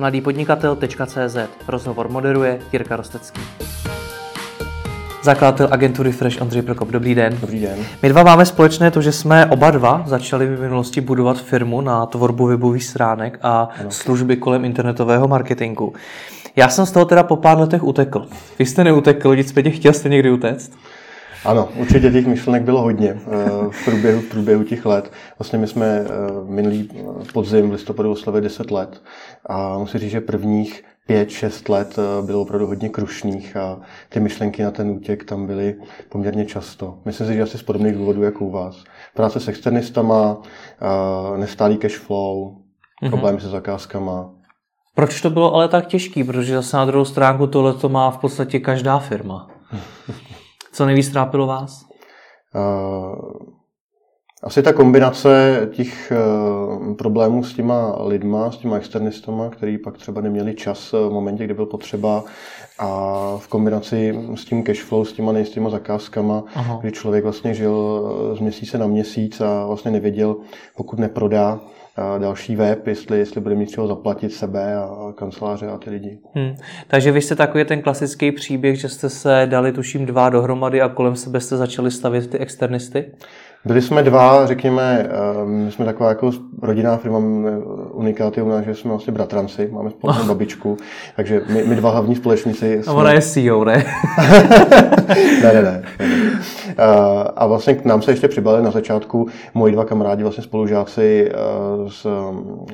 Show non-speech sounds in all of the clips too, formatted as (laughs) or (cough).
mladýpodnikatel.cz Rozhovor moderuje Jirka Rostecký. Zakladatel agentury Fresh Ondřej Prokop. Dobrý den. Dobrý den. My dva máme společné to, že jsme oba dva začali v minulosti budovat firmu na tvorbu webových stránek a ano. služby kolem internetového marketingu. Já jsem z toho teda po pár letech utekl. Vy jste neutekl, nicméně chtěl jste někdy utéct? Ano, určitě těch myšlenek bylo hodně eh, v průběhu, v průběhu těch let. Vlastně my jsme eh, minulý podzim v listopadu oslavili 10 let a musím říct, že prvních pět, šest let eh, bylo opravdu hodně krušných a ty myšlenky na ten útěk tam byly poměrně často. Myslím si, že asi z podobných důvodů jako u vás. Práce s externistama, nestálý cash flow, mhm. problémy mm-hmm. se zakázkama. Proč to bylo ale tak těžký? Protože zase na druhou stránku tohle to má v podstatě každá firma. (laughs) Co nejvíc trápilo vás? Uh, asi ta kombinace těch uh, problémů s těma lidma, s těma externistama, který pak třeba neměli čas v momentě, kdy byl potřeba a v kombinaci s tím cashflow, s těma nejistýma zakázkama, Aha. kdy člověk vlastně žil z měsíce na měsíc a vlastně nevěděl, pokud neprodá, další web, jestli, jestli bude mít čeho zaplatit sebe a kanceláře a ty lidi. Hmm. Takže vy jste takový ten klasický příběh, že jste se dali tuším dva dohromady a kolem sebe jste začali stavět ty externisty? Byli jsme dva, řekněme, ehm, my jsme taková jako rodinná firma, unikáty u nás, že jsme vlastně bratranci, máme společnou oh. babičku, takže my, my dva hlavní společníci jsme... A ona je CEO, (laughs) ne? ne, ne, ne. ne. A vlastně k nám se ještě přibali na začátku moji dva kamarádi, vlastně spolužáci z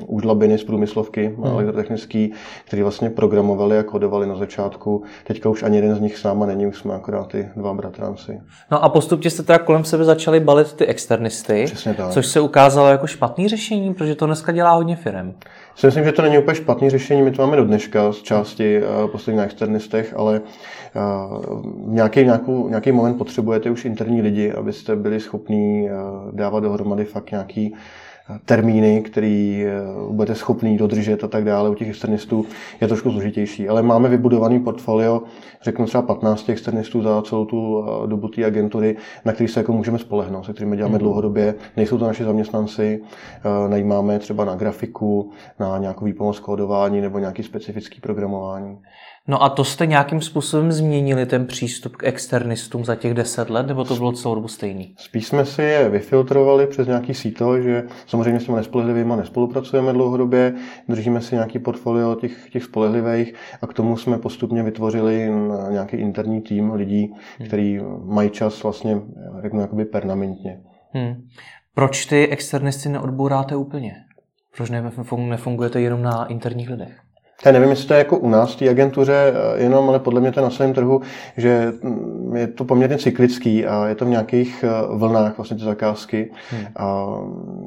Úžlabiny, z průmyslovky hmm. elektrotechnický, kteří vlastně programovali a kodovali na začátku. Teďka už ani jeden z nich s náma není, už jsme akorát ty dva bratranci. No a postupně jste teda kolem sebe začali balit ty externisty, což se ukázalo jako špatný řešení, protože to dneska dělá hodně firm. Si myslím, že to není úplně špatný řešení, my to máme do dneška z části uh, posledních na externistech, ale uh, nějaký, nějakou, nějaký moment potřebujete už interní lidi, abyste byli schopní uh, dávat dohromady fakt nějaký uh, termíny, který eh, budete schopný dodržet a tak dále. U těch externistů je trošku složitější. Ale máme vybudovaný portfolio, řeknu třeba 15 externistů za celou tu eh, dobu té agentury, na který se jako můžeme spolehnout, se kterými děláme mm-hmm. dlouhodobě. Nejsou to naši zaměstnanci, eh, najímáme třeba na grafiku, na nějakou výpomoc kódování nebo nějaký specifický programování. No a to jste nějakým způsobem změnili ten přístup k externistům za těch deset let, nebo to bylo celou dobu stejný? Spíš jsme si je vyfiltrovali přes nějaký síto, že samozřejmě s těmi nespolehlivými nespolupracujeme dlouhodobě, držíme si nějaký portfolio těch, těch spolehlivých a k tomu jsme postupně vytvořili nějaký interní tým lidí, hmm. který mají čas vlastně, řeknu, jakoby permanentně. Hmm. Proč ty externisty neodbouráte úplně? Proč nefungujete jenom na interních lidech? Já nevím, jestli to je jako u nás v té agentuře eh, jenom, ale podle mě to je na svém trhu, že mm, je to poměrně cyklický a je to v nějakých eh, vlnách vlastně ty zakázky. Hmm. A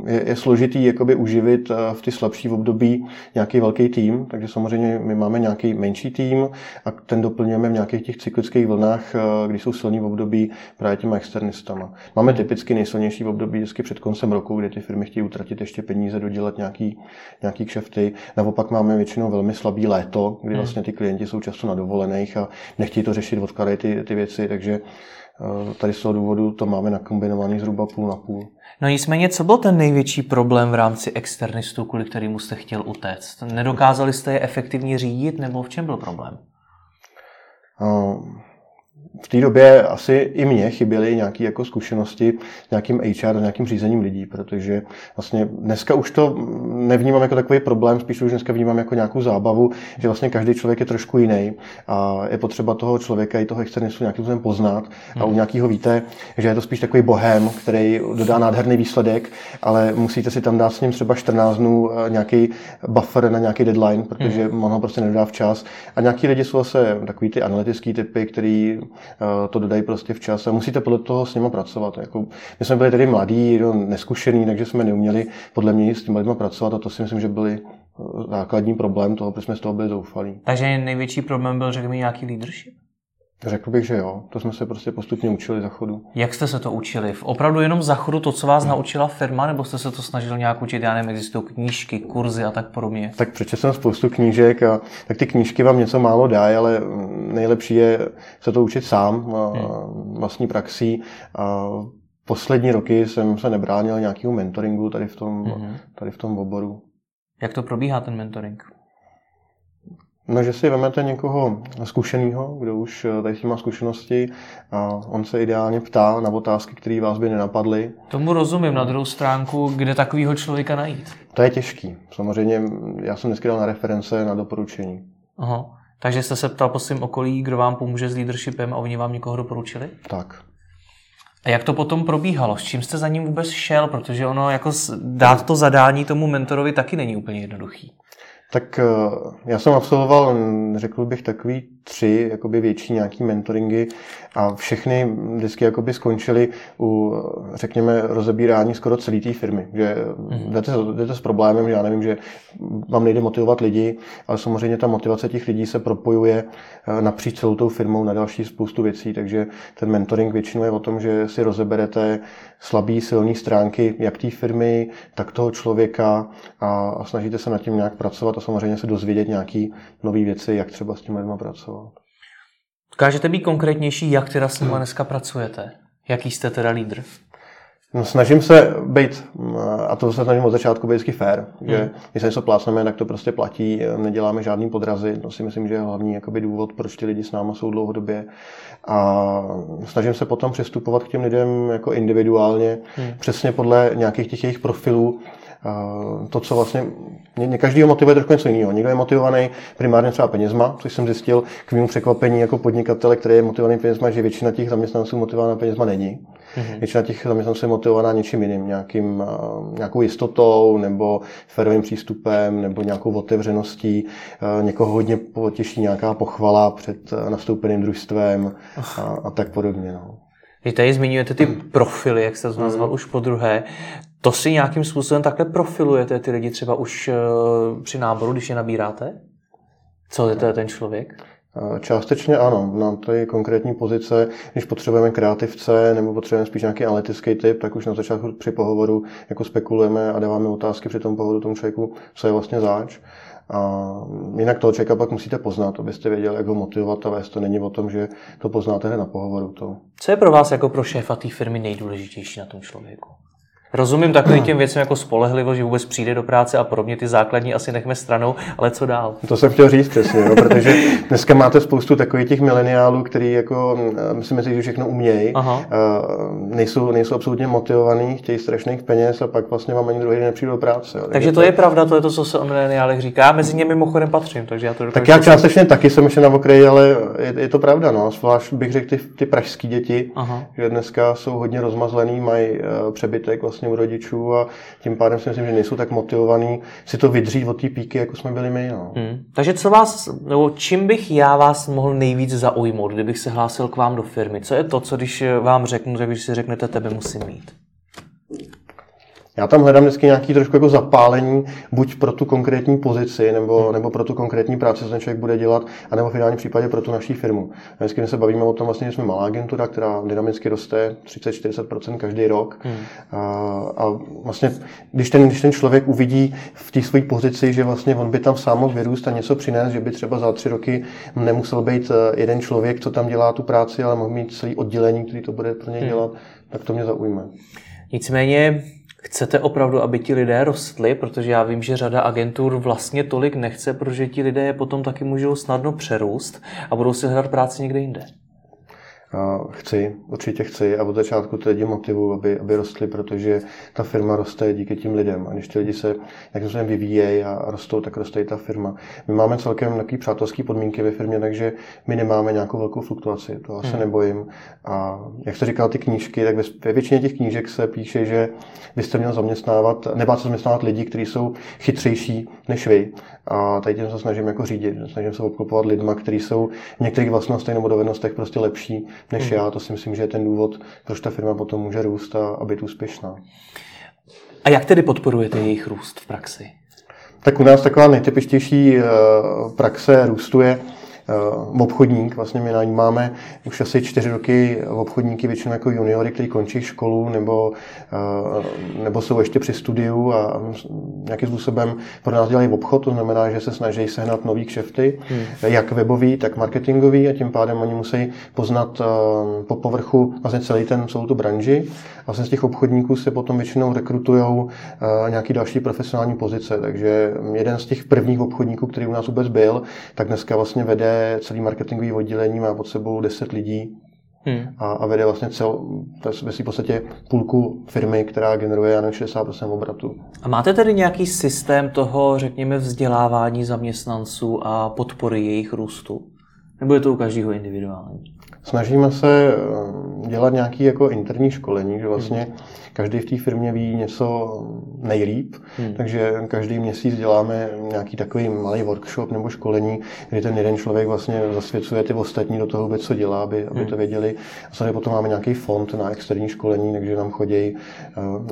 je, je složitý jakoby uživit eh, v ty slabší v období nějaký velký tým, takže samozřejmě my máme nějaký menší tým a ten doplňujeme v nějakých těch cyklických vlnách, kdy jsou silní v období právě těma externistama. Máme typicky nejsilnější v období vždycky před koncem roku, kdy ty firmy chtějí utratit ještě peníze, dodělat nějaký, nějaký kšefty. Naopak máme většinou velmi slabý léto, kdy hmm. vlastně ty klienti jsou často na dovolených a nechtějí to řešit, odkladají ty, ty věci, takže eh, tady z toho důvodu to máme nakombinovaný zhruba půl na půl. No nicméně, co byl ten největší problém v rámci externistů, kvůli kterému jste chtěl utéct? Nedokázali jste je efektivně řídit, nebo v čem byl problém? Uh, v té době asi i mně chyběly nějaké jako zkušenosti s nějakým HR, nějakým řízením lidí, protože vlastně dneska už to nevnímám jako takový problém, spíš už dneska vnímám jako nějakou zábavu, že vlastně každý člověk je trošku jiný a je potřeba toho člověka i toho externistu nějakým způsobem poznat a u hmm. nějakého víte, že je to spíš takový bohem, který dodá nádherný výsledek, ale musíte si tam dát s ním třeba 14 dnů eh, nějaký buffer na nějaký deadline, protože hmm. on ho prostě nedodá včas. A nějaký lidi jsou zase takový ty analytický typy, který to dodají prostě včas a musíte podle toho s nimi pracovat. Jako, my jsme byli tedy mladí, neskušení, takže jsme neuměli podle mě s těmi lidmi pracovat a to si myslím, že byly eh, základní problém toho, proč jsme z toho byli zoufalí. Takže největší problém byl, řekněme, nějaký leadership? Řekl bych, že jo. To jsme se prostě postupně učili za chodu. Jak jste se to učili? Opravdu jenom za chodu to, co vás hmm. naučila firma, nebo jste se to snažil nějak učit? Já nevím, existují knížky, kurzy a tak podobně. Tak přečetl jsem spoustu knížek a tak ty knížky vám něco málo dají, ale nejlepší je se to učit sám, hmm. vlastní praxí. A poslední roky jsem se nebránil nějakému mentoringu tady v tom, hmm. tady v tom oboru. Jak to probíhá ten mentoring? No, že si vezmete někoho zkušeného, kdo už eh, tady s má zkušenosti a on se ideálně ptá na otázky, které vás by nenapadly. Tomu rozumím na druhou stránku, kde takového člověka najít. To je těžký. Samozřejmě já jsem dneska dal na reference, na doporučení. Aha. Takže jste se ptal po svém okolí, kdo vám pomůže s leadershipem a oni vám někoho doporučili? Tak. A jak to potom probíhalo? S čím jste za ním vůbec šel? Protože ono jako dát to zadání tomu mentorovi taky není úplně jednoduchý. Tak eh, já jsem absolvoval, řekl bych, takový tři jakoby větší nějaký mentoringy a všechny vždycky jakoby skončily u, řekněme, rozebírání skoro celé té firmy. Že mm. jdete, jdete s problémem, že já nevím, že vám nejde motivovat lidi, ale samozřejmě ta motivace těch lidí se propojuje eh, napříč celou tou firmou na další spoustu věcí, takže ten mentoring většinou je o tom, že si rozeberete slabý, silné stránky jak té firmy, tak toho člověka a, a snažíte se nad tím nějak pracovat a samozřejmě se dozvědět nějaké nové věci, jak třeba s tím lidmi pracovat. Dokážete být konkrétnější, jak teda s nimi dneska pracujete? Jaký jste teda lídr? No, snažím se být, a to se snažím od začátku být vždycky fair, že hmm. když se něco plácneme, tak to prostě platí, neděláme žádný podrazy, to si myslím, že je hlavní jakoby důvod, proč ty lidi s náma jsou dlouhodobě. A snažím se potom přistupovat k těm lidem jako individuálně, hmm. přesně podle nějakých těch jejich profilů, to, co vlastně mě, mě každýho motivuje trošku něco jiného. Někdo je motivovaný primárně třeba penězma, což jsem zjistil k mému překvapení jako podnikatele, který je motivovaný penězma, že většina těch zaměstnanců motivovaná penězma není. Mm-hmm. Většina těch zaměstnanců je motivovaná něčím jiným, nějakým, nějakou jistotou nebo férovým přístupem nebo nějakou otevřeností. Někoho hodně potěší nějaká pochvala před nastoupeným družstvem a, a tak podobně. No. Vy tady zmiňujete ty profily, jak jste to nazval mm. už po druhé. To si nějakým způsobem takhle profilujete ty lidi třeba už eh, při náboru, když je nabíráte? Co je to ten člověk? Eh, částečně ano, na té konkrétní pozice, když potřebujeme kreativce nebo potřebujeme spíš nějaký analytický typ, tak už na začátku při pohovoru jako spekulujeme a dáváme otázky při tom pohovoru tomu člověku, co je vlastně záč. A jinak toho člověka pak musíte poznat, abyste věděli, jak ho motivovat a vést. To není o tom, že to poznáte na pohovoru. To. Co je pro vás jako pro šéfa té firmy nejdůležitější na tom člověku? Rozumím takovým těm věcem jako spolehlivost, že vůbec přijde do práce a podobně, ty základní asi nechme stranou, ale co dál? To jsem chtěl říct přesně, jo, protože dneska máte spoustu takových těch mileniálů, kteří jako, mm, si myslí, že všechno umějí, nejsou, nejsou absolutně motivovaní, chtějí strašných peněz a pak vlastně vám ani druhý den nepřijde do práce. Jo. Takže to je pravda, to je to, co se o mileniálech říká. Mezi nimi mimochodem patřím, takže já to Tak já částečně taky jsem ještě na okraji, ale je, je, to pravda, no. Zvlášť bych řekl ty, ty pražské děti, Aha. že dneska jsou hodně rozmazlený, mají uh, přebytek vlastně u rodičů a tím pádem si myslím, že nejsou tak motivovaní si to vydřít od té píky, jako jsme byli my. No. Hmm. Takže co vás, nebo čím bych já vás mohl nejvíc zaujmout, kdybych se hlásil k vám do firmy? Co je to, co když vám řeknu, tak když si řeknete, tebe musím mít? Já tam hledám vždycky nějaký trošku jako zapálení, buď pro tu konkrétní pozici, nebo, hmm. nebo pro tu konkrétní práci, co ten člověk bude dělat, anebo v ideálním případě pro tu naší firmu. A vždycky se bavíme o tom, vlastně, že jsme malá agentura, která dynamicky roste 30-40% každý rok. Hmm. A, a, vlastně, když ten, když ten člověk uvidí v té své pozici, že vlastně on by tam sám mohl vyrůst a něco přinést, že by třeba za tři roky nemusel být eh, jeden člověk, co tam dělá tu práci, ale mohl mít celý oddělení, který to bude pro něj hmm. dělat, tak to mě zaujme. Nicméně Chcete opravdu, aby ti lidé rostli, protože já vím, že řada agentur vlastně tolik nechce, protože ti lidé je potom taky můžou snadno přerůst a budou si hledat práci někde jinde. Chci, určitě chci a od začátku ty lidi motivuju, aby, aby rostli, protože ta firma roste díky tím lidem. A když ty lidi se nějakým způsobem vyvíjejí a rostou, tak roste i ta firma. My máme celkem takové přátelské podmínky ve firmě, takže my nemáme nějakou velkou fluktuaci, to asi hmm. nebojím. A jak jste říkal, ty knížky, tak ve většině těch knížek se píše, že byste měl zaměstnávat, nebát se zaměstnávat lidi, kteří jsou chytřejší než vy. A tady tím se snažím jako řídit. Snažím se obklopovat lidma, kteří jsou v některých vlastnostech nebo dovednostech prostě lepší než mm. já. To si myslím, že je ten důvod, proč ta firma potom může růst a, a být úspěšná. A jak tedy podporujete jejich růst v praxi? Tak u nás taková nejtypičtější eh, praxe růstu je obchodník. Vlastně my najímáme už asi čtyři roky obchodníky většinou jako juniory, kteří končí školu nebo, nebo jsou ještě při studiu a nějakým způsobem pro nás dělají obchod, to znamená, že se snaží sehnat nový kšefty, hmm. jak webový, tak marketingový a tím pádem oni musí poznat po povrchu vlastně celý ten, celou tu branži. A vlastně z těch obchodníků se potom většinou rekrutují nějaký další profesionální pozice. Takže jeden z těch prvních obchodníků, který u nás vůbec byl, tak dneska vlastně vede celý marketingový oddělení, má pod sebou 10 lidí, Hmm. A, a vede vlastně cel, to je v podstatě půlku firmy, která generuje jen 60% obratu. A máte tedy nějaký systém toho, řekněme, vzdělávání zaměstnanců a podpory jejich růstu? Nebo je to u každého individuální? Snažíme se eh, dělat nějaké jako interní školení, že vlastně hmm. Každý v té firmě ví něco nejlíp, hmm. takže každý měsíc děláme nějaký takový malý workshop nebo školení, kdy ten jeden člověk vlastně zasvěcuje ty ostatní do toho vůbec, co dělá, aby, aby to hmm. věděli. A samozřejmě potom máme nějaký fond na externí školení, takže nám chodí, eh,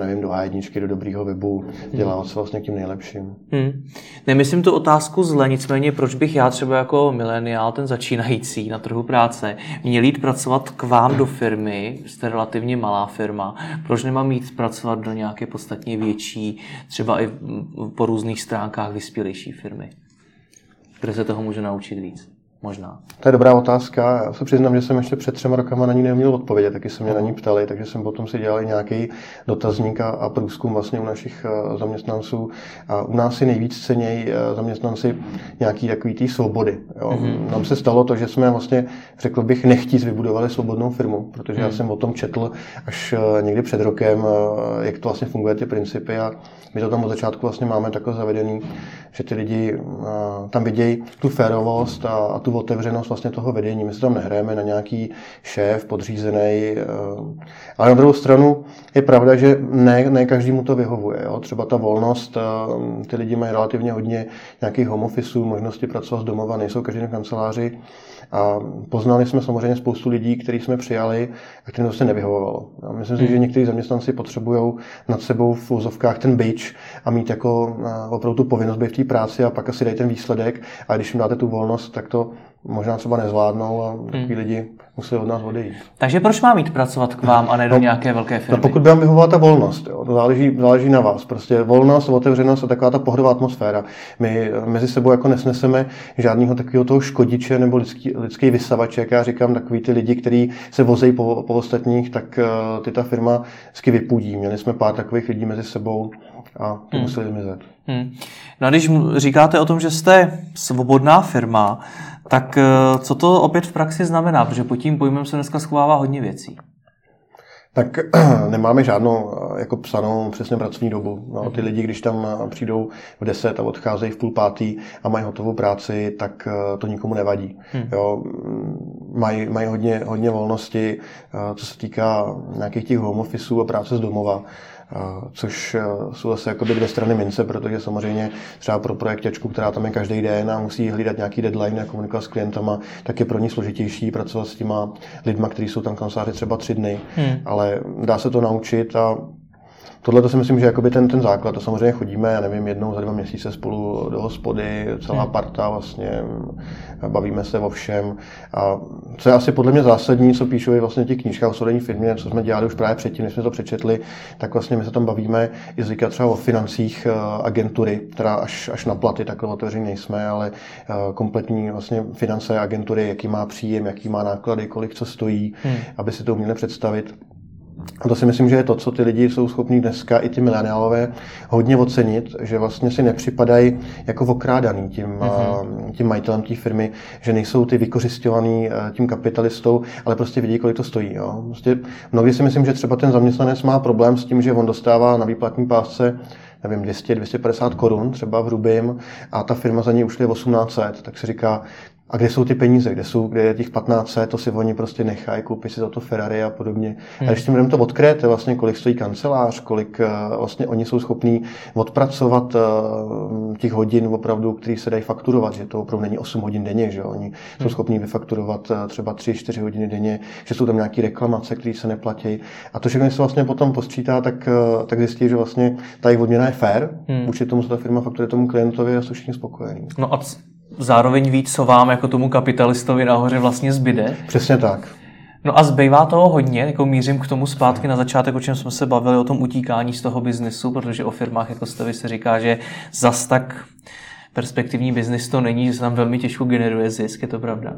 nevím, do A1, do dobrýho webu, dělá se vlastně k tím nejlepším. Hmm. Nemyslím tu otázku zle, nicméně proč bych já třeba jako mileniál, ten začínající na trhu práce, měl jít pracovat k vám do firmy, jste relativně malá firma, proč nemám jít pracovat do nějaké podstatně větší, třeba i po různých stránkách vyspělejší firmy, kde se toho můžu naučit víc? Možná. To je dobrá otázka. Já se přiznám, že jsem ještě před třema rokama na ní neměl odpovědět, taky se mě na ní ptali, takže jsem potom si dělal nějaký dotazník a průzkum vlastně u našich eh, zaměstnanců. A u nás si nejvíc cenějí eh, zaměstnanci nějaký takový té svobody. Jo. Mm-hmm. Nám se stalo to, že jsme vlastně, řekl bych, nechtít vybudovali svobodnou firmu, protože mm-hmm. já mhm. jsem o tom četl až eh, někdy před rokem, jak to vlastně funguje, ty principy a my to tam od začátku vlastně máme takhle zavedený, že ty lidi tam vidějí tu férovost a, a tu otevřenost vlastně toho vedení. My se tam nehrajeme na nějaký šéf, podřízený, eh, ale na druhou stranu je pravda, že ne, ne každému to vyhovuje. Jo. Třeba ta volnost, eh, ty lidi mají relativně hodně nějakých home officeů, možnosti pracovat z domova, nejsou každý na kanceláři. A poznali jsme samozřejmě spoustu lidí, který jsme přijali a kterým to se nevyhovovalo. A myslím si, že hmm. někteří zaměstnanci potřebují nad sebou v úzovkách ten byč a mít jako eh, opravdu tu povinnost být v té práci a pak asi dají ten výsledek. A když jim dáte tu volnost, tak to možná třeba nezvládnou a takový hmm. lidi musí od nás odejít. Takže proč mám jít pracovat k vám a ne do no, nějaké velké no, firmy? No pokud by vám vyhovovala ta volnost, jo, to záleží, záleží na vás. Prostě volnost, otevřenost a taková ta pohodová atmosféra. My mezi sebou jako nesneseme žádného takového toho škodiče nebo lidský, lidský vysavač, jak já říkám, takový ty lidi, kteří se vozejí po, po ostatních, tak uh, ty ta firma vždycky vypudí. Měli jsme pár takových lidí mezi sebou a ty hmm. museli zmizet. Hmm. No a když říkáte o tom, že jste svobodná firma, tak eh, co to opět v praxi znamená? Protože pod tím pojmem se dneska schovává hodně věcí. Tak (clears throat) nemáme žádnou eh, jako psanou přesně pracovní dobu. No, ty lidi, když tam eh, přijdou v 10 a odcházejí v půl pátý a mají hotovou práci, tak to nikomu nevadí. Hmm. Jo, mají, mají hodně, hodně volnosti, co se týká nějakých těch home officeů a práce z domova což e, jsou zase jakoby dvě strany mince, protože samozřejmě třeba pro projektačku, která tam je každý den a musí hlídat nějaký deadline a komunikovat s klientama, tak je pro ní složitější pracovat s těma lidma, kteří jsou tam kanceláři třeba tři dny, hmm. ale dá se to naučit a tohle to si myslím, že je ten, ten základ. To samozřejmě chodíme, já nevím, jednou za dva měsíce spolu do hospody, celá hmm. parta vlastně, bavíme se o všem. A co je asi podle mě zásadní, co píšou i vlastně ti knížka o soudení firmě, co jsme dělali už právě předtím, než jsme to přečetli, tak vlastně my se tam bavíme i zvykat třeba o financích eh, agentury, která až, až na platy takhle otevření nejsme, ale eh, kompletní vlastně finance agentury, jaký má příjem, jaký má náklady, kolik co stojí, hmm. aby si to uměli představit. A to si myslím, že je to, co ty lidi jsou schopní dneska, i ty mileniálové, hodně ocenit, že vlastně si nepřipadají jako okrádaný tím, mm-hmm. tím majitelem té firmy, že nejsou ty vykořišťovaný eh, tím kapitalistou, ale prostě vidí, kolik to stojí. Jo. Prostě mnohdy si myslím, že třeba ten zaměstnanec má problém s tím, že on dostává na výplatní pásce nevím, 200-250 korun třeba v hrubým a ta firma za ní ušly 1800, tak si říká, a kde jsou ty peníze, kde, jsou, kde je těch 15, to si oni prostě nechají, koupí si za to Ferrari a podobně. Hmm. A když tím lidem to odkryjete, vlastně kolik stojí kancelář, kolik eh, vlastně oni jsou schopní odpracovat eh, těch hodin opravdu, který se dají fakturovat, že to opravdu není 8 hodin denně, že oni hmm. jsou schopní vyfakturovat eh, třeba 3-4 hodiny denně, že jsou tam nějaké reklamace, které se neplatí. A to všechno se vlastně potom postčítá, tak, tak zjistí, že vlastně ta jejich odměna je fair, hmm. vůči tomu, co ta firma fakturuje tomu klientovi a jsou všichni spokojení. No a zároveň víc, co vám jako tomu kapitalistovi nahoře vlastně zbyde. Přesně tak. No a zbývá toho hodně, jako mířím k tomu zpátky na začátek, o čem jsme se bavili, o tom utíkání z toho biznesu, protože o firmách jako jste vy se říká, že zas tak perspektivní biznis to není, že se tam velmi těžko generuje zisk, je to pravda?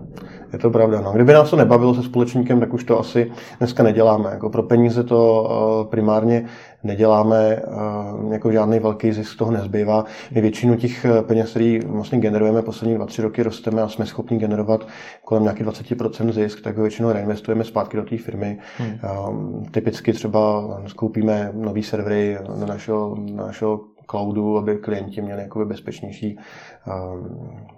Je to pravda. No. Kdyby nás to nebavilo se společníkem, tak už to asi dneska neděláme. Jako pro peníze to uh, primárně neděláme, jako žádný velký zisk z toho nezbývá. My většinu těch eh, peněz, který vlastně generujeme poslední 2-3 roky, rosteme a jsme schopni generovat kolem nějakých 20% zisk, tak ho většinou reinvestujeme zpátky do té firmy. Hmm. Uh, typicky třeba skoupíme nový servery na našeho, na našeho cloudu, aby klienti měli jakoby bezpečnější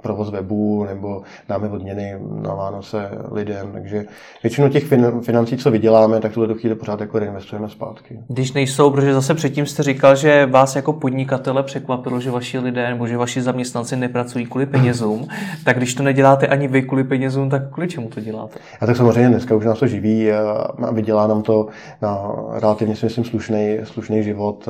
provoz webu nebo dáme odměny na Vánoce lidem. Takže většinu těch financí, co vyděláme, tak tuhle chvíli pořád jako reinvestujeme zpátky. Když nejsou, protože zase předtím jste říkal, že vás jako podnikatele překvapilo, že vaši lidé nebo že vaši zaměstnanci nepracují kvůli penězům, (laughs) tak když to neděláte ani vy kvůli penězům, tak kvůli čemu to děláte? A tak samozřejmě dneska už nás to živí a vydělá nám to na relativně si myslím slušný, slušný život.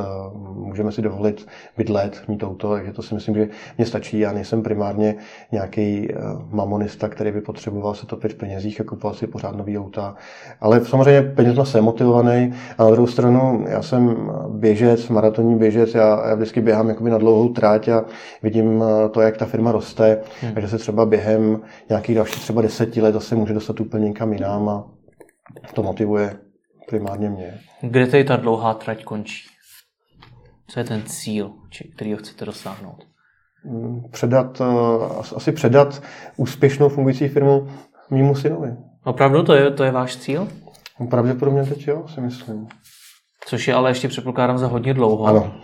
Můžeme si dovolit bydlet, mít auto, takže to si myslím, že mě stačí. Já nejsem primárně nějaký eh, mamonista, který by potřeboval se topit v penězích a kupovat si pořád nový auta. Ale samozřejmě penězma jsem motivovaný. A na druhou stranu, já jsem běžec, maratonní běžec, já, já vždycky běhám jakoby na dlouhou tráť a vidím eh, to, jak ta firma roste, hmm. takže se třeba během nějakých dalších třeba deseti let zase může dostat úplně někam jinam a to motivuje primárně mě. Kde tady ta dlouhá trať končí? Co je ten cíl, který ho chcete dosáhnout? Mm, předat, eh, asi předat úspěšnou fungující firmu mýmu synovi. Opravdu to je, to je váš cíl? Pravděpodobně teď jo, si myslím. Což je ale ještě předpokládám za hodně dlouho. Ano.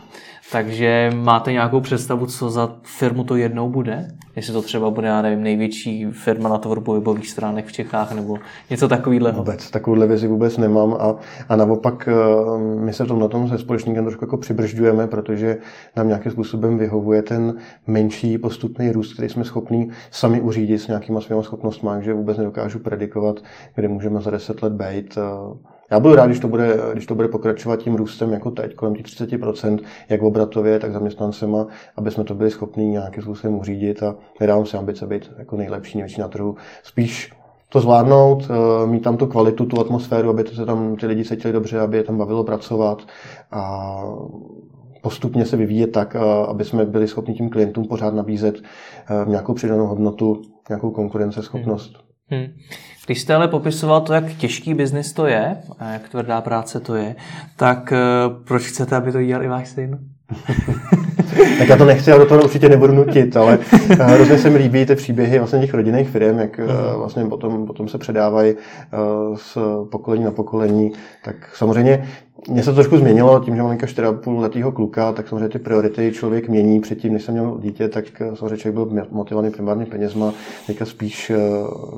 Takže máte nějakou představu, co za firmu to jednou bude? Jestli to třeba bude, já nevím, největší firma na tvorbu webových stránek v Čechách nebo něco takového? Vůbec, takovouhle vizi vůbec nemám a, a naopak eh, my se tom na tom se společníkem trošku jako přibržďujeme, protože nám nějakým způsobem vyhovuje ten menší postupný růst, který jsme schopni sami uřídit s nějakýma svými schopnostmi, že vůbec nedokážu predikovat, kde můžeme za deset let být eh, já budu rád, když to bude, když to bude pokračovat tím růstem jako teď, kolem těch 30%, jak obratově, tak zaměstnancema, aby jsme to byli schopni nějakým způsobem uřídit a nedávám si ambice být jako nejlepší, největší na trhu. Spíš to zvládnout, eh, mít tam tu kvalitu, tu atmosféru, aby to se tam ty lidi cítili dobře, aby je tam bavilo pracovat a postupně se vyvíjet tak, eh, aby jsme byli schopni tím klientům pořád nabízet eh, nějakou přidanou hodnotu, nějakou konkurenceschopnost. Hmm. Hmm. Když jste ale popisoval to, jak těžký biznis to je, a jak tvrdá práce to je, tak proč chcete, aby to dělal i váš syn? (laughs) tak já to nechci, já do toho určitě nebudu nutit, ale eh, hrozně se mi líbí ty příběhy vlastně těch rodinných firm, jak mm. vlastně potom, potom se předávají eh, z pokolení na pokolení. Tak samozřejmě mně se to trošku změnilo, tím, že mám 4,5 letého kluka, tak samozřejmě ty priority člověk mění. Předtím, než jsem měl dítě, tak samozřejmě člověk byl motivovaný primárně penězma. Teďka spíš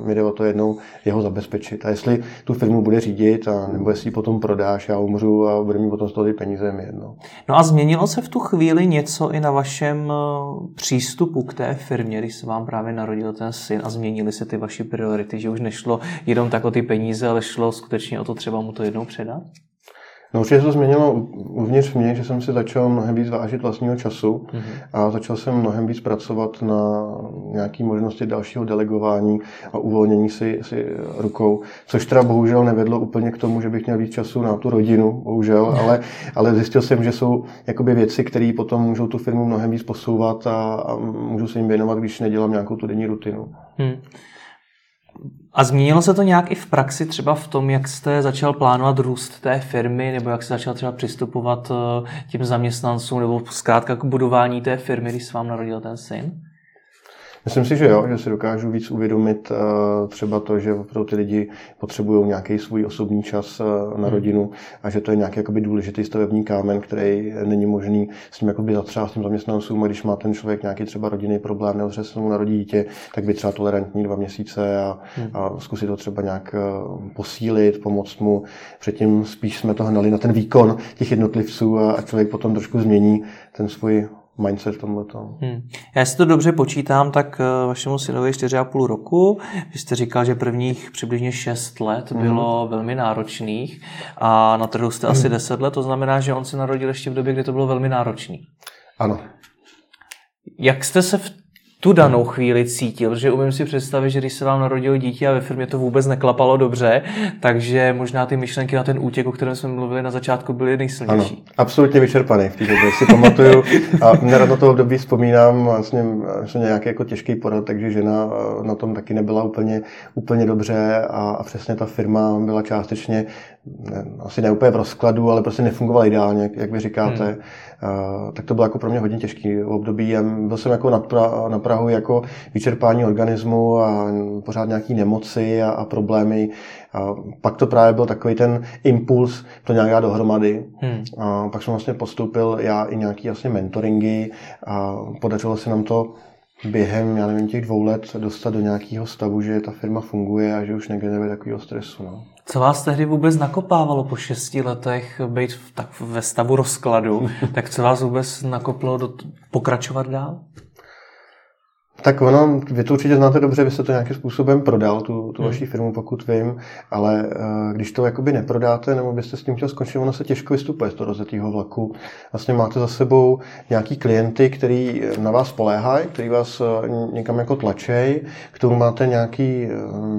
mi jde o to jednou jeho zabezpečit. A jestli tu firmu bude řídit, a nebo jestli ji potom prodáš, já umřu a bude mi potom z toho ty peníze mi jedno. No a změnilo se v tu chvíli něco i na vašem eh, přístupu k té firmě, když se vám právě narodil ten syn a změnily se ty vaše priority, že už nešlo jenom tak o ty peníze, ale šlo skutečně o to třeba mu to jednou předat? No určitě se to změnilo uvnitř mě, že jsem si začal mnohem víc vážit vlastního času mm-hmm. a začal jsem mnohem víc pracovat na nějaké možnosti dalšího delegování a uvolnění si, si rukou, což teda bohužel nevedlo úplně k tomu, že bych měl víc času na tu rodinu, bohužel, ale, ale zjistil jsem, že jsou jakoby věci, které potom můžou tu firmu mnohem víc posouvat a, a můžu se jim věnovat, když nedělám nějakou tu denní rutinu. Hmm. A změnilo se to nějak i v praxi, třeba v tom, jak jste začal plánovat růst té firmy, nebo jak jste začal třeba přistupovat eh, těm zaměstnancům, nebo zkrátka k budování té firmy, když se vám narodil ten syn? Myslím si, že jo, že si dokážu víc uvědomit uh, třeba to, že pro ty lidi potřebují nějaký svůj osobní čas uh, na hmm. rodinu a že to je nějaký jakoby, důležitý stavební kámen, který není možný s ním jakoby zatřát s tím zaměstnancům a když má ten člověk nějaký třeba rodinný problém nebo se mu narodí dítě, tak by třeba tolerantní dva měsíce a, hmm. a zkusit to třeba nějak uh, posílit, pomoct mu. Předtím spíš jsme to hnali na ten výkon těch jednotlivců a, a člověk potom trošku změní ten svůj mindset v tomhle. Hmm. Já si to dobře počítám, tak eh, vašemu synovi je 4,5 roku. Vy jste říkal, že prvních přibližně 6 let hmm. bylo velmi náročných a na trhu jste hmm. asi 10 let, to znamená, že on se narodil ještě v době, kdy to bylo velmi náročný. Ano. Jak jste se v tu danou chvíli cítil, protože umím si představit, že když se vám narodilo dítě a ve firmě to vůbec neklapalo dobře, takže možná ty myšlenky na ten útěk, o kterém jsme mluvili na začátku, byly nejsilnější. Ano, absolutně vyčerpaný v té době, si pamatuju a nerad na to období vzpomínám, vlastně jsem nějaký jako těžký porod, takže žena eh, na tom taky nebyla úplně, úplně dobře a, a přesně ta firma byla částečně ne, asi ne úplně v rozkladu, ale prostě nefungovala ideálně, jak vy říkáte. Hmm. Uh, tak to bylo jako pro mě hodně těžký období. Byl jsem jako na, pra, na Prahu jako vyčerpání organismu a pořád nějaký nemoci a, a problémy. A pak to právě byl takový ten impuls to nějak dát dohromady. Hmm. A pak jsem vlastně postoupil já i nějaký vlastně mentoringy a podařilo se nám to během, já nevím, těch dvou let dostat do nějakého stavu, že ta firma funguje a že už negeneruje takového stresu. No. Co vás tehdy vůbec nakopávalo po šesti letech být v, tak ve stavu rozkladu? (laughs) tak co vás vůbec nakoplo do, pokračovat dál? Tak ono, vy to určitě znáte dobře, vy jste to nějakým způsobem prodal, tu, tu hmm. vaši firmu, pokud vím, ale uh, když to jakoby neprodáte, nebo byste s tím chtěl skončit, ono se těžko vystupuje z toho rozjetého vlaku. Vlastně máte za sebou nějaký klienty, který na vás poléhají, který vás uh, někam jako tlačej, k tomu máte nějaký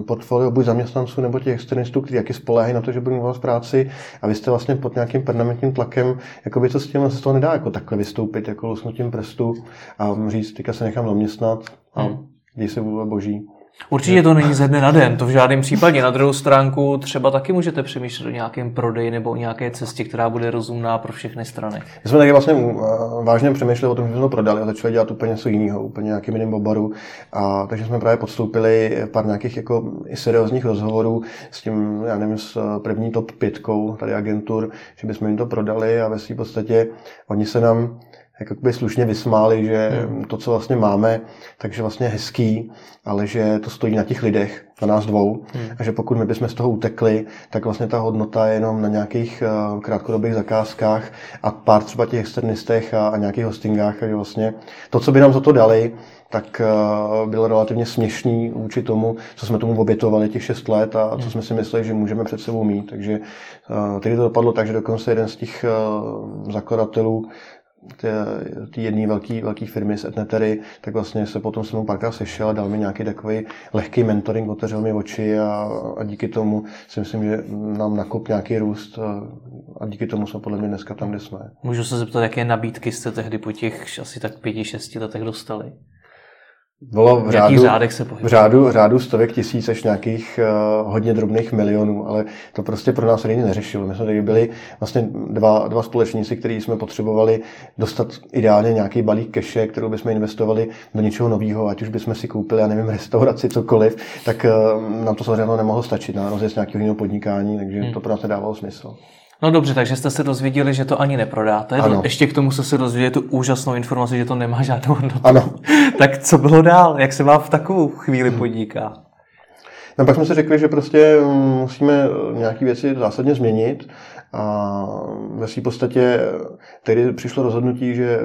portfolio buď zaměstnanců nebo těch externistů, kteří taky spoléhají na to, že budou vás práci a vy jste vlastně pod nějakým permanentním tlakem, jako by to s tím se toho nedá jako takhle vystoupit, jako lusknutím prstu a říct, teďka se nechám zaměstnat, a hmm. děj se vůle boží. Určitě to není ze dne na den, to v žádném případě. Na druhou stránku třeba taky můžete přemýšlet o nějakém prodeji nebo o nějaké cestě, která bude rozumná pro všechny strany. My jsme taky vlastně uh, vážně přemýšleli o tom, že jsme to prodali a začali dělat úplně něco jiného, úplně nějakým jiným oboru. A, takže jsme právě podstoupili pár nějakých jako i seriózních rozhovorů s tím, já nevím, s první top pětkou tady agentur, že bychom jim to prodali a ve svým podstatě oni se nám jakoby slušně vysmáli, že hmm. to, co vlastně máme, takže vlastně hezký, ale že to stojí na těch lidech, na nás dvou, hmm. a že pokud my bychom z toho utekli, tak vlastně ta hodnota je jenom na nějakých uh, krátkodobých zakázkách a pár třeba těch externistech a, a nějakých hostingách, a že vlastně to, co by nám za to dali, tak uh, bylo relativně směšný vůči tomu, co jsme tomu obětovali těch šest let a co hmm. jsme si mysleli, že můžeme před sebou mít. Takže uh, tedy to dopadlo tak, že dokonce jeden z těch zakladatelů ty jedné velké velký firmy z Etnetery, tak vlastně se potom se mnou párkrát sešel a dal mi nějaký takový lehký mentoring, otevřel mi oči a, a díky tomu si myslím, že nám nakop nějaký růst a, a díky tomu jsme podle mě dneska tam, kde jsme. Můžu se zeptat, jaké nabídky jste tehdy po těch asi tak pěti, šesti letech dostali? Bylo v řádu, se v řádu, řádu stovek tisíc až nějakých uh, hodně drobných milionů, ale to prostě pro nás lidi neřešilo. My jsme tady byli vlastně dva, dva společníci, kteří jsme potřebovali dostat ideálně nějaký balík keše, kterou bychom investovali do něčeho nového, ať už bychom si koupili, já nevím, restauraci, cokoliv, tak uh, nám to samozřejmě nemohlo stačit na rozjezd nějakého jiného podnikání, takže hmm. to pro nás nedávalo smysl. No dobře, takže jste se dozvěděli, že to ani neprodáte. Ano. Ještě k tomu se se dozvěděli tu úžasnou informaci, že to nemá žádnou hodnotu. Ano. (laughs) tak co bylo dál? Jak se vám v takovou chvíli hmm. podniká? No pak jsme si řekli, že prostě musíme nějaké věci zásadně změnit a ve své podstatě tehdy přišlo rozhodnutí, že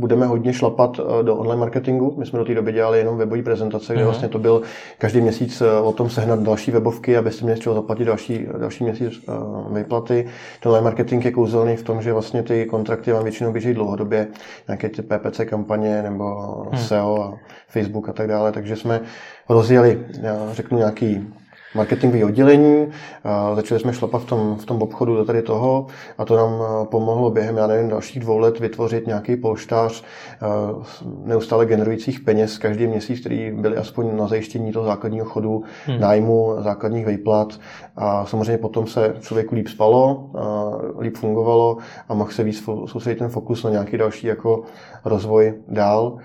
budeme hodně šlapat eh, do online marketingu. My jsme do té doby dělali jenom webové prezentace, kde uh-huh. vlastně to byl každý měsíc eh, o tom sehnat další webovky, abyste měli z čeho zaplatit další, další měsíc uh, vyplaty. Ten online marketing je kouzelný v tom, že vlastně ty kontrakty vám většinou běží dlouhodobě, nějaké ty PPC kampaně nebo uh-huh. SEO a Facebook a tak dále, takže jsme rozjeli, já řeknu, nějaký marketingové oddělení, začali jsme šlapat v tom, v tom obchodu do tady toho a to nám pomohlo během, já nevím, dalších dvou let vytvořit nějaký polštář neustále generujících peněz každý měsíc, který byly aspoň na zajištění toho základního chodu, hmm. nájmu, základních vejplat a samozřejmě potom se člověku líp spalo, líp fungovalo a mohl se víc soustředit ten fokus na nějaký další jako rozvoj dál.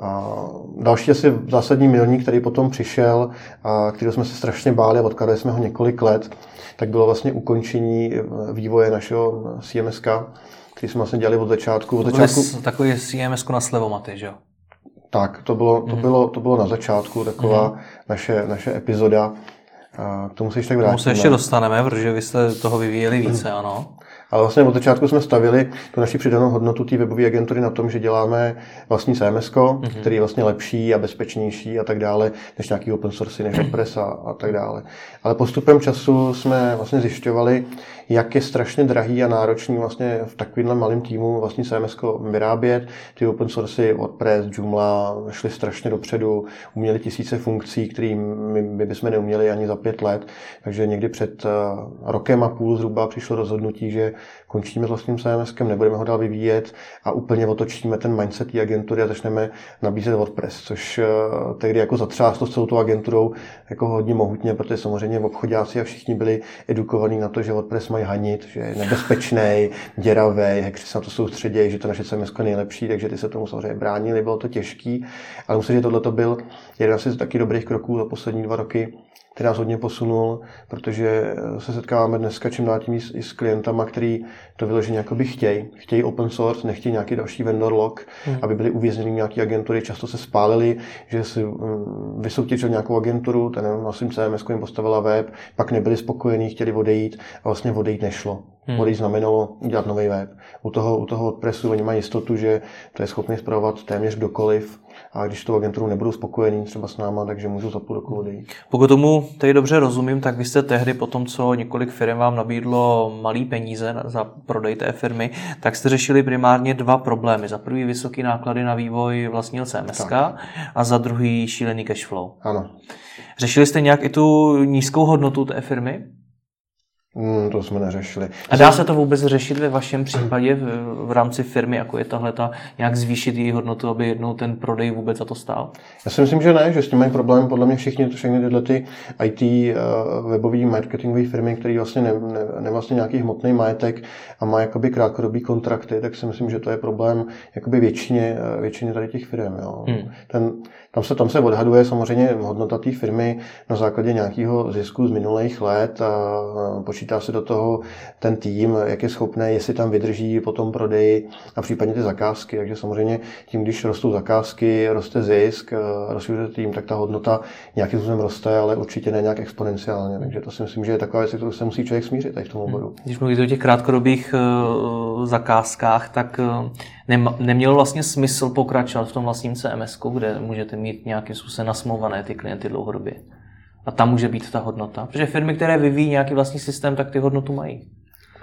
A další asi zásadní milník, který potom přišel, a který jsme se strašně báli a odkladali jsme ho několik let, tak bylo vlastně ukončení vývoje našeho CMS, který jsme vlastně dělali od začátku. Od začátku... Takový CMS na slevomaty, že jo? Tak, to bylo, to, mm. bylo, to bylo na začátku taková mm. naše, naše epizoda. A k tomu se ještě tak vrátíme. K tomu se ještě dostaneme, protože vy jste toho vyvíjeli více, ano. Ale vlastně od začátku jsme stavili tu naši přidanou hodnotu té webové agentury na tom, že děláme vlastní CMS, mm-hmm. který je vlastně lepší a bezpečnější a tak dále, než nějaký open source, než WordPress a, a tak dále. Ale postupem času jsme vlastně zjišťovali, jak je strašně drahý a náročný vlastně v takovémhle malém týmu vlastně CMS vyrábět. Ty open source, WordPress, Joomla šly strašně dopředu, uměli tisíce funkcí, které my, my bychom neuměli ani za pět let. Takže někdy před eh, rokem a půl zhruba přišlo rozhodnutí, že končíme s vlastním CMS, nebudeme ho dál vyvíjet a úplně otočíme ten mindset té agentury a začneme nabízet WordPress, což eh, tehdy jako zatřáslo s celou tou agenturou jako hodně mohutně, protože samozřejmě v obchodáci a všichni byli edukovaní na to, že WordPress mají hanit, že je nebezpečný, děravý, hekři se na to soustředí, že to naše CMS je nejlepší, takže ty se tomu samozřejmě bránili, bylo to těžký, ale musím, že tohle to byl jeden z taky dobrých kroků za poslední dva roky, který nás hodně posunul, protože se setkáváme dneska čím dál tím i s klientama, který to vyloženě jakoby chtějí. Chtějí open source, nechtějí nějaký další vendor lock, hmm. aby byli uvězněni nějaké agentury, často se spálili, že si mm, vysoutěžil nějakou agenturu, ten na svým CMS jim postavila web, pak nebyli spokojení, chtěli odejít a vlastně odejít nešlo. Hmm. Odejít znamenalo udělat nový web. U toho, u toho WordPressu oni mají jistotu, že to je schopný zpravovat téměř kdokoliv, a když tu agenturu nebudou spokojení třeba s náma, takže můžu za půl roku odejít. Pokud tomu teď dobře rozumím, tak vy jste tehdy po tom, co několik firm vám nabídlo malý peníze za prodej té firmy, tak jste řešili primárně dva problémy. Za prvý vysoké náklady na vývoj vlastního CMS a za druhý šílený cash flow. Ano. Řešili jste nějak i tu nízkou hodnotu té firmy? Hmm, to jsme neřešili. A dá se to vůbec řešit ve vašem případě v, v rámci firmy, jako je tahle ta, nějak zvýšit její hodnotu, aby jednou ten prodej vůbec za to stál? Já si myslím, že ne, že s tím mají problém podle mě všichni, všechny tyhle ty IT eh, webové marketingové firmy, které vlastně ne, ne, ne, vlastně nějaký hmotný majetek a má jakoby krátkodobý kontrakty, tak si myslím, že to je problém jakoby většině, eh, většině tady těch firm. Jo. Hmm. Ten, tam se, tam se odhaduje samozřejmě hodnota té firmy na základě nějakého zisku z minulých let a počítá se do toho ten tým, jak je schopný, jestli tam vydrží po tom prodeji a případně ty zakázky. Takže samozřejmě tím, když rostou zakázky, roste zisk, roste tým, tak ta hodnota nějakým způsobem roste, ale určitě ne nějak exponenciálně. Takže to si myslím, že je taková věc, kterou se musí člověk smířit tady v tom oboru. Když mluvíte o těch krátkodobých uh, zakázkách, tak uh, nemělo vlastně smysl pokračovat v tom vlastním CMS, kde můžete mít nějakým způsobem nasmouvané ty klienty dlouhodobě. A tam může být ta hodnota. Protože firmy, které vyvíjí nějaký vlastní systém, tak ty hodnotu mají.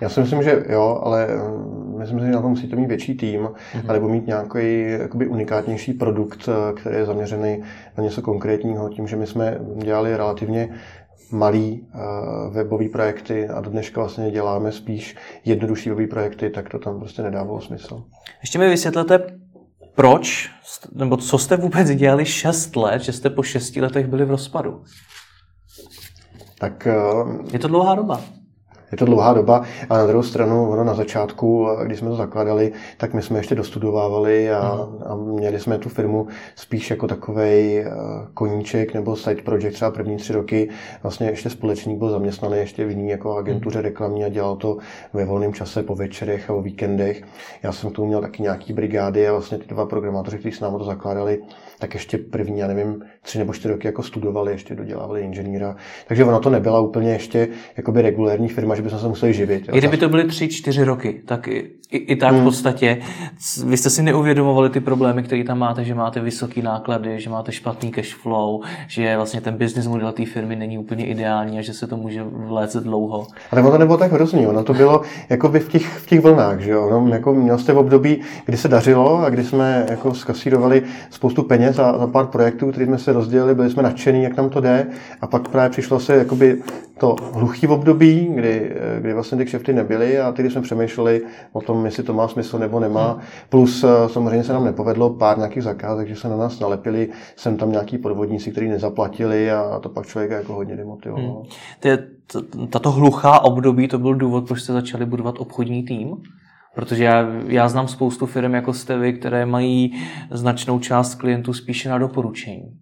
Já si myslím, že jo, ale mm, myslím si, že na to musíte mít větší tým, mm-hmm. nebo mít nějaký jakoby unikátnější produkt, který je zaměřený na něco konkrétního. Tím, že my jsme dělali relativně malý uh, webový projekty a do dneška vlastně děláme spíš jednodušší webové projekty, tak to tam prostě nedávalo smysl. Ještě mi vysvětlete, proč, nebo co jste vůbec dělali 6 let, že jste po 6 letech byli v rozpadu? Tak... Uh, je to dlouhá doba je to dlouhá doba, a na druhou stranu, ono na začátku, když jsme to zakladali, tak my jsme ještě dostudovávali a, a měli jsme tu firmu spíš jako takový eh, koníček nebo side project třeba první tři roky. Vlastně ještě společník byl zaměstnaný ještě v jiný jako agentuře reklamní a dělal to ve volném čase po večerech a o víkendech. Já jsem tomu měl taky nějaký brigády a vlastně ty dva programátoři, kteří s námi to zakládali, tak ještě první, já nevím, tři nebo čtyři roky jako studovali, ještě dodělávali inženýra. Takže ono to nebyla úplně ještě jakoby regulární firma, že bychom se museli živit. Jo. I kdyby to byly tři, čtyři roky, tak i, i, i tak hmm. v podstatě vy jste si neuvědomovali ty problémy, které tam máte, že máte vysoké náklady, že máte špatný cash flow, že vlastně ten business model té firmy není úplně ideální a že se to může vlécet dlouho. Ale ono to nebylo tak hrozný, ono to bylo jako by v těch, v těch vlnách, že jo. No, jako měl jste v období, kdy se dařilo a kdy jsme jako skasírovali spoustu peněz za, za pár projektů, které jsme se rozdělili, byli jsme nadšení, jak nám to jde a pak právě přišlo se jakoby to hluchý období, kdy, kdy vlastně ty kšefty nebyly a tedy jsme přemýšleli o tom, jestli to má smysl nebo nemá. Plus eh, samozřejmě se nám nepovedlo pár nějakých zakázek, že se na nás nalepili sem tam nějaký podvodníci, kteří nezaplatili a to pak člověka jako hodně demotivovalo. Hmm. Tato hluchá období, to byl důvod, proč jste začali budovat obchodní tým? Protože já, já znám spoustu firm jako jste vy, které mají značnou část klientů spíše na doporučení.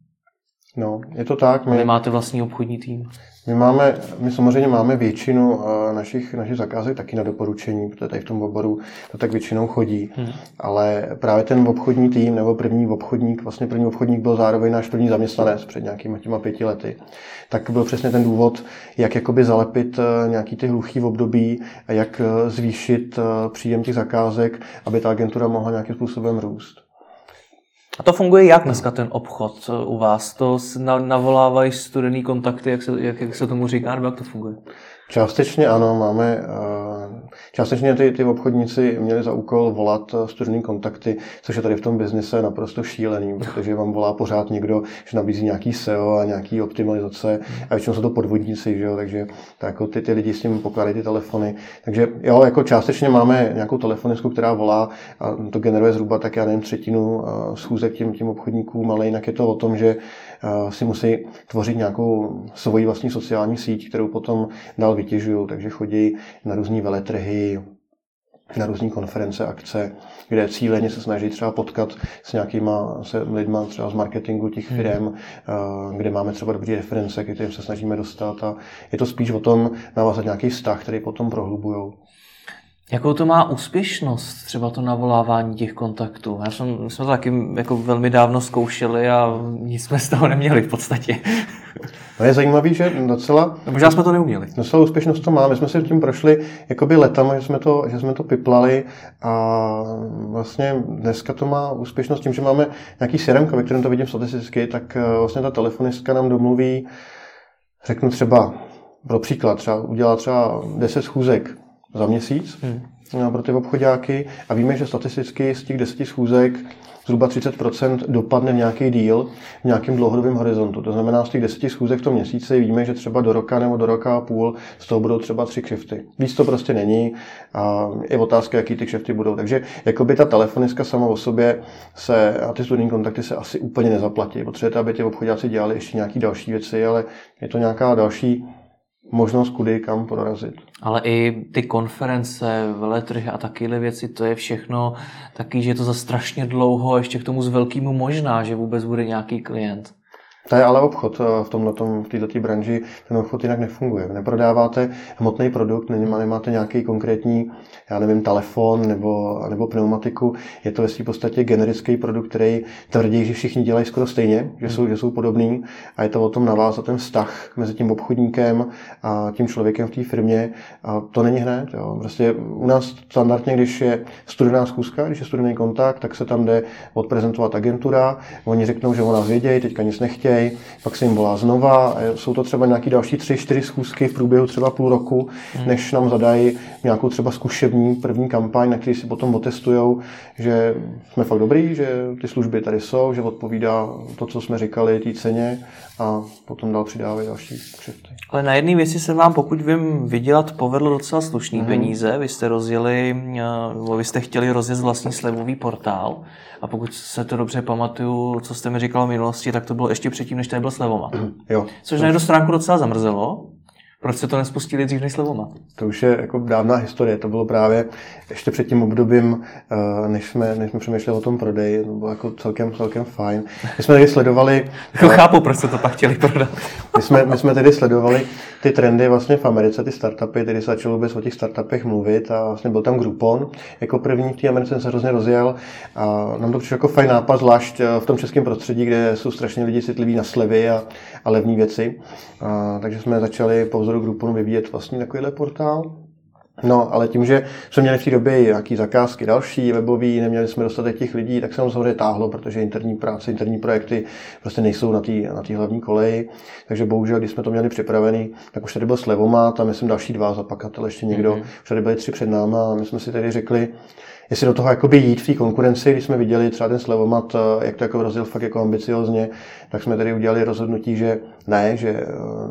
No, je to tak. My... máte vlastní obchodní tým. My, máme, my samozřejmě máme většinu eh, našich, našich zakázek taky na doporučení, protože tady v tom oboru to tak většinou chodí. Hmm. Ale právě ten obchodní tým nebo první obchodník, vlastně první obchodník byl zároveň náš první zaměstnanec před nějakými těma pěti lety. Tak byl přesně ten důvod, jak jakoby zalepit eh, nějaký ty hluchý v období a jak eh, zvýšit příjem těch zakázek, aby ta agentura mohla nějakým způsobem růst. A to funguje jak dneska ten obchod u vás? To navolávají studený kontakty, jak se, jak, jak se tomu říká, nebo jak to funguje? Částečně ano, máme, eh, částečně ty, ty obchodníci měli za úkol volat eh, studený kontakty, což je tady v tom biznise naprosto šílený, protože vám volá pořád někdo, že nabízí nějaký SEO a nějaký optimalizace a většinou jsou to podvodníci, že jo, takže tak jako ty, ty lidi s tím pokládají ty telefony. Takže jo, jako částečně máme nějakou telefonistku, která volá a to generuje zhruba tak, já nevím, třetinu eh, schůzek tím, tím obchodníkům, ale jinak je to o tom, že si musí tvořit nějakou svoji vlastní sociální síť, kterou potom dál vytěžují, takže chodí na různé veletrhy, na různé konference, akce, kde cíleně se snaží třeba potkat s nějakýma se lidma třeba z marketingu těch firm, hmm. kde máme třeba dobré reference, kterým se snažíme dostat a je to spíš o tom navázat nějaký vztah, který potom prohlubují. Jakou to má úspěšnost, třeba to navolávání těch kontaktů? Já jsem, my jsme to taky jako velmi dávno zkoušeli a nic jsme z toho neměli v podstatě. No je zajímavý, že docela... No, možná jsme to neuměli. Docela úspěšnost to má. My jsme si tím prošli jakoby letama, že jsme to, že jsme to piplali a vlastně dneska to má úspěšnost tím, že máme nějaký CRM, ve kterém to vidím statisticky, tak eh, vlastně ta telefonistka nám domluví, řeknu třeba, pro příklad, třeba udělá třeba 10 schůzek za měsíc hmm. pro ty obchodáky a víme, že statisticky z těch deseti schůzek zhruba 30% dopadne v nějaký díl v nějakém dlouhodobém horizontu. To znamená, z těch deseti schůzek v tom měsíci víme, že třeba do roka nebo do roka a půl z toho budou třeba tři kšefty. Víc to prostě není a je otázka, jaký ty kšefty budou. Takže jakoby ta telefonická sama o sobě se a ty studijní kontakty se asi úplně nezaplatí. Potřebujete, aby ti obchodáci dělali ještě nějaké další věci, ale je to nějaká další možnost, kudy kam prorazit. Ale i ty konference, veletrhy a takové věci, to je všechno taky, že je to za strašně dlouho ještě k tomu s velkým možná, že vůbec bude nějaký klient. To je ale obchod eh, v tomhle v této branži, ten obchod jinak nefunguje. Neprodáváte hmotný produkt, nemáte nějaký konkrétní, já nevím, telefon nebo, nebo pneumatiku. Je to ve v podstatě generický produkt, který tvrdí, že všichni dělají skoro stejně, že jsou, že jsou podobný a je to o tom navázat ten vztah mezi tím obchodníkem a tím člověkem v té firmě. A to není hned. Jo. Prostě u nás standardně, když je studená schůzka, když je studený kontakt, tak se tam jde odprezentovat agentura. Oni řeknou, že o nás vědějí, teďka nic nechtějí OK, pak se jim volá znova. Jsou to třeba nějaký další tři, čtyři schůzky v průběhu třeba půl roku, hmm. než nám zadají nějakou třeba zkušební první kampaň, na který si potom otestují, že jsme fakt dobrý, že ty služby tady jsou, že odpovídá to, co jsme říkali, té ceně a potom dál přidávají další křivty. Ale na jedné věci se vám, pokud vím, vydělat povedlo docela slušný hmm. peníze. Vy jste rozjeli, eh, vy jste chtěli rozjet vlastní slevový portál a pokud se to dobře pamatuju, co jste mi říkal v minulosti, tak to bylo ještě předtím, než tady byl slevomat. Jo. Což na jednu stránku docela zamrzelo, proč se to nespustili dřív než slevomat? To už je jako dávná historie. To bylo právě ještě před tím obdobím, eh, než jsme, než jsme přemýšleli o tom prodeji. To bylo jako celkem, celkem fajn. My jsme tady sledovali... (laughs) Jako chápu, proč se to pak chtěli prodat. (laughs) my, jsme, my jsme tedy sledovali ty trendy vlastně v Americe, ty startupy, tedy se začalo vůbec o těch startupech mluvit a vlastně byl tam Groupon. Jako první v té Americe se hrozně rozjel a nám to přišlo jako fajn nápad, zvlášť eh, v tom českém prostředí, kde jsou strašně lidi citliví na slevy a, a levné věci. A, takže jsme začali po vzoru Grouponu vyvíjet vlastní takovýhle portál. No, ale tím, že jsme měli v té době nějaké zakázky další, webový, neměli jsme dostatek těch lidí, tak se nám samozřejmě táhlo, protože interní práce, interní projekty prostě nejsou na té na hlavní koleji. Takže bohužel, když jsme to měli připravený, tak už tady byl Slevomat a myslím další dva zapakatel, ještě někdo. Mm-hmm. Už tady byli tři před náma a my jsme si tedy řekli, jestli do toho jakoby jít v té konkurenci, když jsme viděli třeba ten slevomat, eh, jak to jako rozjel fakt jako ambiciozně, tak jsme tedy udělali rozhodnutí, že ne, že eh,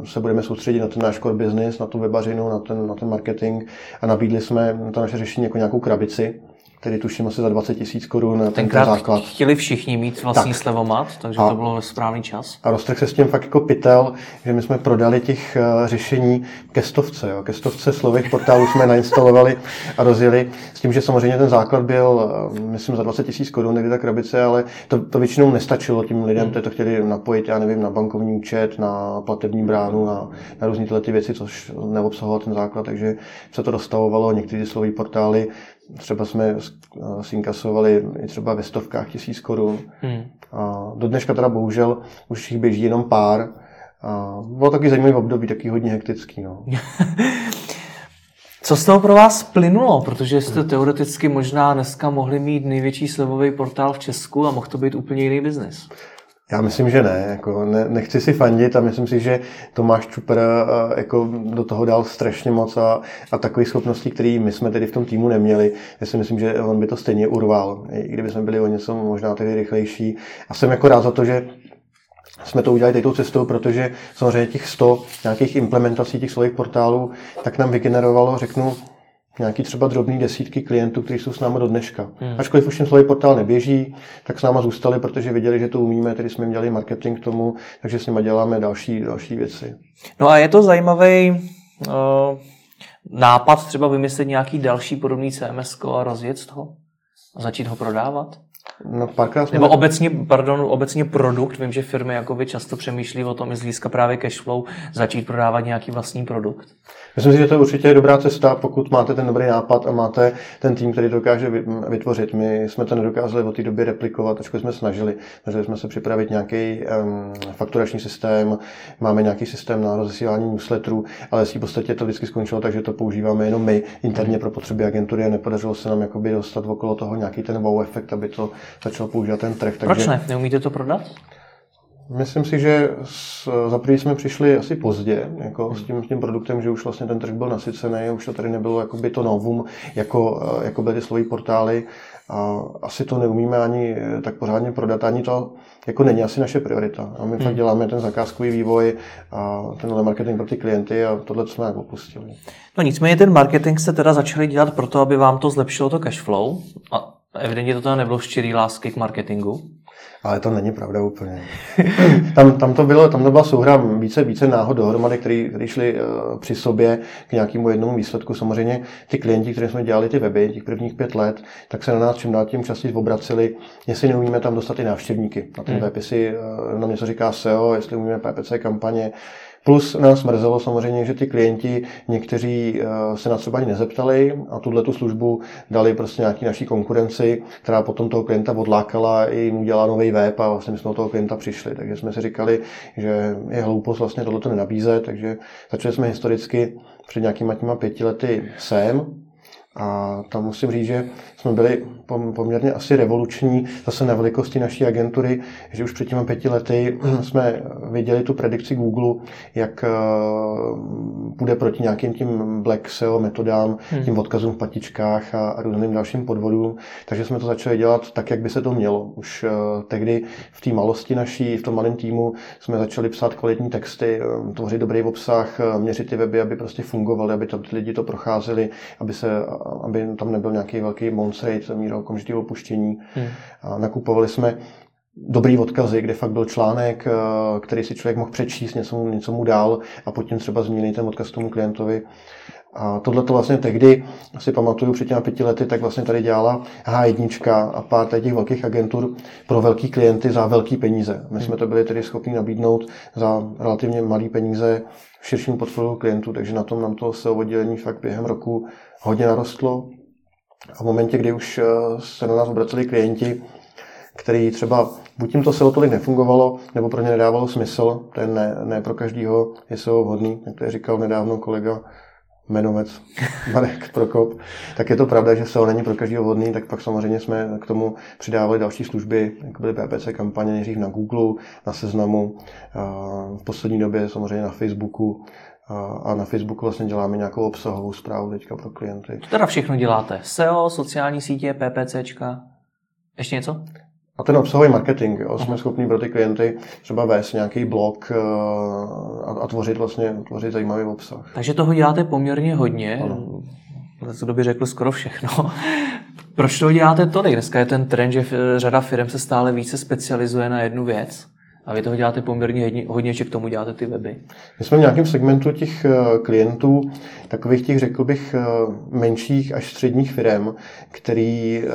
se budeme soustředit na ten náš core business, na tu webařinu, na ten, na ten marketing a nabídli jsme to naše řešení jako nějakou krabici, tedy tuším asi za 20 tisíc korun na Tenkrát ten základ. chtěli všichni mít vlastní tak. slevomat, takže a, to bylo správný čas. A roztrh se s tím fakt jako pytel, že my jsme prodali těch uh, řešení ke stovce. Jo. Ke stovce slových portálů jsme (laughs) nainstalovali a rozjeli s tím, že samozřejmě ten základ byl, uh, myslím, za 20 tisíc korun někdy ta krabice, ale to, to většinou nestačilo tím lidem, kteří to chtěli napojit, já nevím, na bankovní účet, na platební bránu, na, na různé tyhle ty věci, což neobsahoval ten základ, takže se to dostavovalo. Některé slovní portály Třeba jsme sinkasovali i třeba ve stovkách tisíc korun. Hmm. A do dneška teda bohužel už jich běží jenom pár. A bylo taky zajímavý období, taky hodně hektický. No. (laughs) Co z toho pro vás plynulo? Protože jste teoreticky možná dneska mohli mít největší slevový portál v Česku a mohl to být úplně jiný biznis. Já myslím, že ne. Jako ne nechci si fandit a myslím si, že Tomáš Čupr eh, jako do toho dal strašně moc a, a takové schopnosti, které my jsme tedy v tom týmu neměli. Já si myslím, že on by to stejně urval, i kdyby jsme byli o něco možná tedy rychlejší. A jsem jako rád za to, že jsme to udělali touto cestou, protože samozřejmě těch 100 nějakých implementací těch svých portálů tak nám vygenerovalo, řeknu, nějaký třeba drobný desítky klientů, kteří jsou s námi do dneška. Hmm. Ačkoliv už ten slový portál neběží, tak s náma zůstali, protože viděli, že to umíme, tedy jsme dělali marketing k tomu, takže s nimi děláme další, další věci. No a je to zajímavý uh, nápad třeba vymyslet nějaký další podobný CMS a rozjet z toho? A začít ho prodávat? No, párkrát jsme... Nebo obecně, pardon, obecně produkt. Vím, že firmy jako vy často přemýšlí o tom i z hlediska právě cashflow začít prodávat nějaký vlastní produkt. Myslím si, že to je určitě dobrá cesta, pokud máte ten dobrý nápad a máte ten tým, který dokáže vytvořit. My jsme to nedokázali od té doby replikovat, ačkoliv jsme snažili. Snažili jsme se připravit nějaký um, fakturační systém, máme nějaký systém na rozesílání newsletterů, ale v podstatě to vždycky skončilo tak, že to používáme jenom my interně pro potřeby agentury a nepodařilo se nám jakoby dostat okolo toho nějaký ten wow efekt, aby to začal používat ten trh. Takže... Proč ne? Neumíte to prodat? Myslím si, že za první jsme přišli asi pozdě jako s, tím, s tím produktem, že už vlastně ten trh byl nasycený, už to tady nebylo jako by to novum, jako, jako byly ty svojí portály. A asi to neumíme ani tak pořádně prodat, ani to jako není asi naše priorita. A my hmm. fakt děláme ten zakázkový vývoj a tenhle marketing pro ty klienty a tohle jsme jak opustili. No nicméně ten marketing jste teda začali dělat proto, aby vám to zlepšilo to cash flow. A evidentně to teda nebylo štěrý lásky k marketingu. Ale to není pravda úplně. (laughs) tam, tam, to bylo, tam to byla souhra více, více náhod dohromady, který, který šli uh, při sobě k nějakému jednomu výsledku. Samozřejmě ty klienti, kteří jsme dělali ty weby těch prvních pět let, tak se na nás čím dál tím častěji obraceli, jestli neumíme tam dostat i návštěvníky na ten hmm. web, jestli uh, nám něco říká SEO, jestli umíme PPC kampaně, Plus nás mrzelo samozřejmě, že ty klienti někteří eh, se nás třeba ani nezeptali a tuhle tu službu dali prostě nějaký naší konkurenci, která potom toho klienta odlákala i mu dělá nový web a vlastně my jsme od toho klienta přišli. Takže jsme si říkali, že je hloupost vlastně tohleto nenabízet, takže začali jsme historicky před nějakýma těma pěti lety sem, a tam musím říct, že jsme byli poměrně asi revoluční zase na velikosti naší agentury, že už před těmi pěti lety (clears throat) jsme viděli tu predikci Google, jak bude eh, proti nějakým tím black SEO metodám, hmm. tím odkazům v patičkách a, a různým dalším podvodům. Takže jsme to začali dělat tak, jak by se to mělo. Už uh, tehdy v té malosti naší, v tom malém týmu jsme začali psát kvalitní texty, eh, tvořit dobrý obsah, měřit ty weby, aby prostě fungovaly, aby to, ty lidi to procházeli, aby se aby tam nebyl nějaký velký bounce rate, míra okamžitého opuštění. Hmm. A nakupovali jsme dobrý odkazy, kde fakt byl článek, eh, který si člověk mohl přečíst, něco, mu, něco mu dál a potom třeba změnit ten odkaz tomu klientovi. A tohle to vlastně tehdy, si pamatuju před těmi pěti lety, tak vlastně tady dělala H1 a pár těch velkých agentur pro velký klienty za velký peníze. My jsme to byli tedy schopni nabídnout za relativně malý peníze širšímu portfoliu klientů, takže na tom nám to SEO oddělení fakt během roku hodně narostlo. A v momentě, kdy už eh, se na nás obraceli klienti, který třeba buď jim to SEO tolik nefungovalo, nebo pro ně nedávalo smysl, to je ne, ne pro každýho je SEO vhodný, jak to je říkal nedávno kolega jmenovec (laughs) Marek Prokop, tak je to pravda, že SEO není pro každého vhodný, tak pak samozřejmě jsme k tomu přidávali další služby, jako byly PPC kampaně nejdřív na Google, na Seznamu, v poslední době samozřejmě na Facebooku, a na Facebooku vlastně děláme nějakou obsahovou zprávu teďka pro klienty. To teda všechno děláte? SEO, sociální sítě, PPCčka, ještě něco? A ten obsahový marketing, jo, jsme schopni pro ty klienty třeba vést nějaký blog eh, a, a tvořit vlastně tvořit zajímavý obsah. Takže toho děláte poměrně hodně. Ano. To by řekl skoro všechno. (laughs) Proč to děláte tolik? Dneska je ten trend, že řada firm se stále více specializuje na jednu věc. A vy toho děláte poměrně hodně, že k tomu děláte ty weby. My jsme v nějakém segmentu těch eh, klientů, takových těch, řekl bych, eh, menších až středních firm, který eh,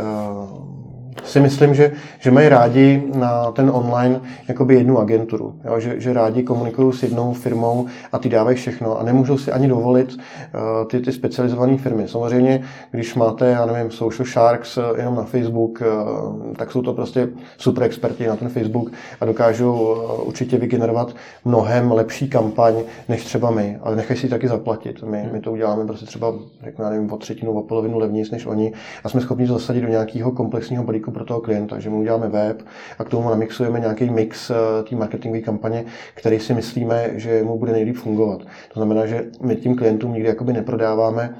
si myslím, že, že mají rádi na ten online jakoby jednu agenturu, jo? Že, že rádi komunikují s jednou firmou a ty dávají všechno a nemůžou si ani dovolit uh, ty, ty specializované firmy. Samozřejmě, když máte, já nevím, Social Sharks uh, jenom na Facebook, uh, tak jsou to prostě super experti na ten Facebook a dokážou uh, určitě vygenerovat mnohem lepší kampaň, než třeba my, ale nechají si taky zaplatit. My, my to uděláme prostě třeba, řeknu, já nevím, o třetinu, o polovinu levnější než oni a jsme schopni to zasadit do nějakého komplexního balíku jako pro toho klienta, že mu uděláme web a k tomu namixujeme nějaký mix eh, té marketingové kampaně, který si myslíme, že mu bude nejlíp fungovat. To znamená, že my tím klientům nikdy jakoby neprodáváme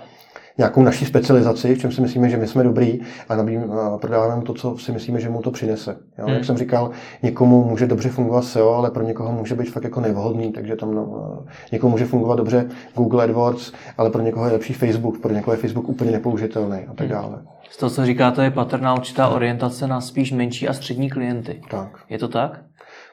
nějakou naší specializaci, v čem si myslíme, že my jsme dobrý a, nabím, a prodáváme mu to, co si myslíme, že mu to přinese. Jo? Hmm. Jak jsem říkal, někomu může dobře fungovat SEO, ale pro někoho může být fakt jako nevhodný, takže tam no, někomu může fungovat dobře Google AdWords, ale pro někoho je lepší Facebook, pro někoho je Facebook úplně nepoužitelný a tak hmm. dále. Z toho, co říkáte, je patrná určitá orientace na spíš menší a střední klienty. Tak. Je to tak?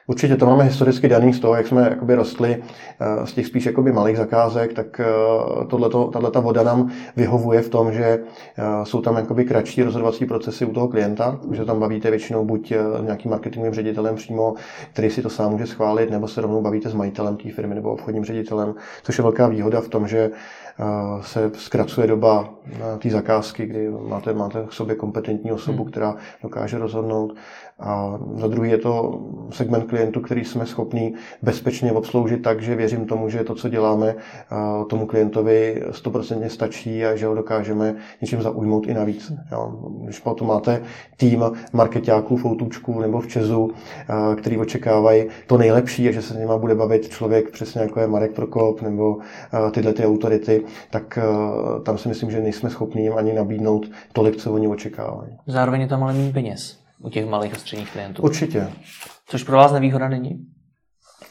Určitě to máme historicky daný z toho, jak jsme jakoby rostli eh, z těch spíš jakoby malých zakázek, tak eh, ta voda nám vyhovuje v tom, že eh, jsou tam jakoby kratší rozhodovací procesy u toho klienta, že tam bavíte většinou buď nějakým marketingovým ředitelem přímo, který si to sám může schválit, nebo se rovnou bavíte s majitelem té firmy nebo obchodním ředitelem, což je velká výhoda v tom, že se zkracuje doba té zakázky, kdy máte, máte k sobě kompetentní osobu, hmm. která dokáže rozhodnout. A za druhý je to segment klientů, který jsme schopni bezpečně obsloužit tak, že věřím tomu, že to, co děláme, tomu klientovi 100% stačí a že ho dokážeme něčím zaujmout i navíc. Jo. Když potom máte tým marketáků v Outučku nebo v Čezu, který očekávají to nejlepší a že se s nima bude bavit člověk přesně jako je Marek Prokop nebo tyhle ty autority, tak tam si myslím, že nejsme schopni jim ani nabídnout tolik, co oni očekávají. Zároveň je tam ale méně peněz u těch malých a středních klientů. Určitě. Což pro vás nevýhoda není?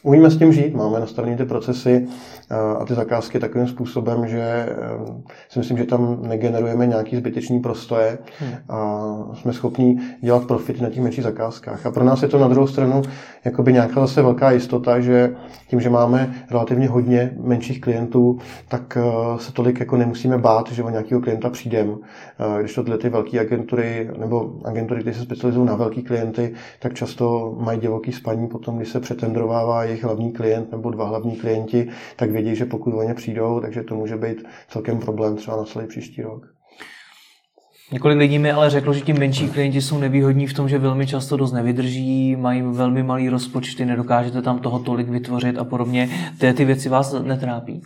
Umíme s tím žít, máme nastavené ty procesy a ty zakázky takovým způsobem, že eh, si myslím, že tam negenerujeme nějaký zbytečný prostoje hmm. a jsme schopni dělat profit na těch menších zakázkách. A pro nás je to na druhou stranu jakoby nějaká zase velká jistota, že tím, že máme relativně hodně menších klientů, tak eh, se tolik jako nemusíme bát, že o nějakého klienta přijdeme. Když to tyhle ty velké agentury nebo agentury, které se specializují na velké klienty, tak často mají divoký spaní potom, když se přetendrovává jejich hlavní klient nebo dva hlavní klienti, tak vědí, že pokud o ně přijdou, takže to může být celkem problém třeba na celý příští rok. Několik lidí mi ale řeklo, že ti menší klienti jsou nevýhodní v tom, že velmi často dost nevydrží, mají velmi malý rozpočty, nedokážete tam toho tolik vytvořit a podobně. Ty, ty věci vás netrápí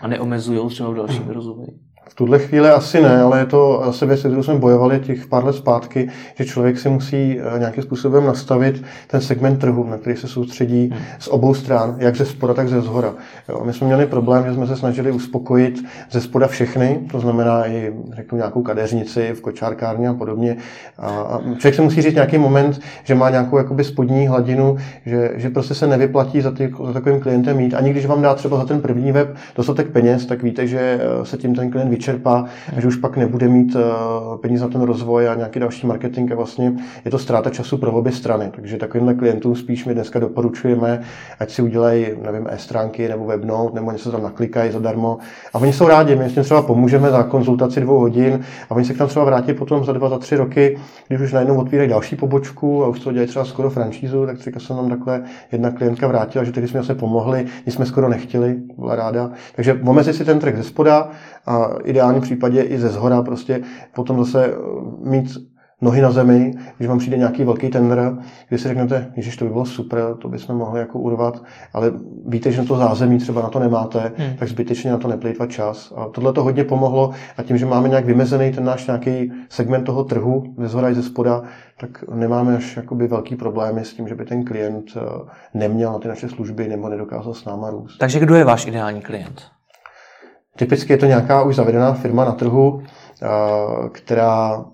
a neomezují třeba v dalším (clears throat) rozvoji. V tuhle chvíli asi ne, ale je to asi věc, kterou jsme bojovali těch pár let zpátky, že člověk si musí eh, nějakým způsobem nastavit ten segment trhu, na který se soustředí hmm. z obou stran, jak ze spoda, tak ze zhora. Jo, my jsme měli problém, že jsme se snažili uspokojit ze spoda všechny, to znamená i řeknu nějakou kadeřnici v kočárkárně a podobně. A člověk si musí říct nějaký moment, že má nějakou jakoby spodní hladinu, že, že prostě se nevyplatí za, ty, za takovým klientem mít. Ani když vám dá třeba za ten první web dostatek peněz, tak víte, že eh, se tím ten klient vyčerpá a že už pak nebude mít eh, peníze na ten rozvoj a nějaký další marketing a vlastně je to ztráta času pro obě strany. Takže takovýmhle klientům spíš my dneska doporučujeme, ať si udělají, nevím, e-stránky nebo webnote, nebo něco tam naklikají zadarmo. A oni jsou rádi, my jim třeba pomůžeme za konzultaci dvou hodin a oni se k nám třeba vrátí potom za dva, za tři roky, když už najednou otvírají další pobočku a už to dělají třeba skoro franšízu, tak třeba se nám takhle jedna klientka vrátila, že tehdy jsme se pomohli, my jsme skoro nechtěli, byla ráda. Takže omezit si ten trh ze spoda a ideálním případě i ze zhora prostě potom zase eh, mít nohy na zemi, když vám přijde nějaký velký tender, kdy si řeknete, že to by bylo super, to bychom mohli jako urvat, ale víte, že to zázemí třeba na to nemáte, hmm. tak zbytečně na to neplýtvat čas. A tohle to hodně pomohlo a tím, že máme nějak vymezený ten náš nějaký segment toho trhu ze zhora i ze spoda, tak nemáme až jakoby velký problémy s tím, že by ten klient eh, neměl na ty naše služby nebo nedokázal s náma růst. Takže kdo je váš ideální klient? Typicky je to nějaká už zavedená firma na trhu, která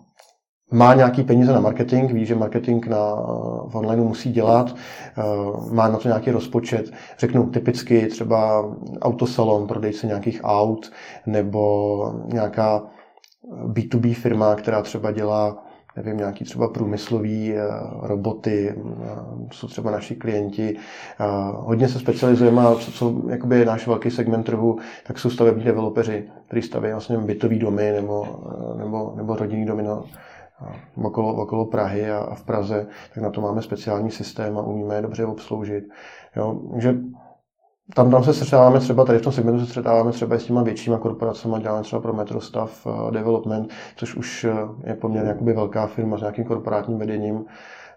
má nějaký peníze na marketing, ví, že marketing na, v online musí dělat, má na to nějaký rozpočet. Řeknu typicky třeba autosalon, prodejce nějakých aut, nebo nějaká B2B firma, která třeba dělá nevím, nějaký třeba průmyslový eh, roboty, eh, jsou třeba naši klienti. Hodně se specializujeme a co, co jakoby je náš velký segment trhu, tak jsou stavební developeři, kteří staví vlastně bytový domy nebo, eh, nebo, nebo rodinný domy na, okolo, okolo Prahy a, a v Praze, tak na to máme speciální systém a umíme je dobře obsloužit. Jo, že tam, tam se střetáváme třeba, tady v tom segmentu se střetáváme třeba s těma většíma korporacemi, děláme třeba pro Metrostav uh, Development, což už uh, je poměrně jakoby velká firma s nějakým korporátním vedením,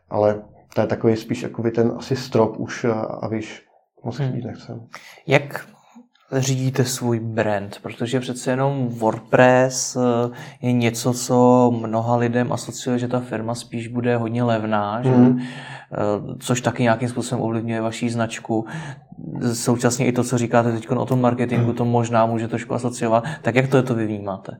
ale to je takový spíš jakoby ten asi strop už uh, a víš, moc hmm. chtít nechcem. Jak řídíte svůj brand, protože přece jenom WordPress je něco, co mnoha lidem asociuje, že ta firma spíš bude hodně levná, že? Mm. což taky nějakým způsobem ovlivňuje vaší značku současně i to, co říkáte teď o tom marketingu, to možná může trošku asociovat. Tak jak to je to vy vnímáte?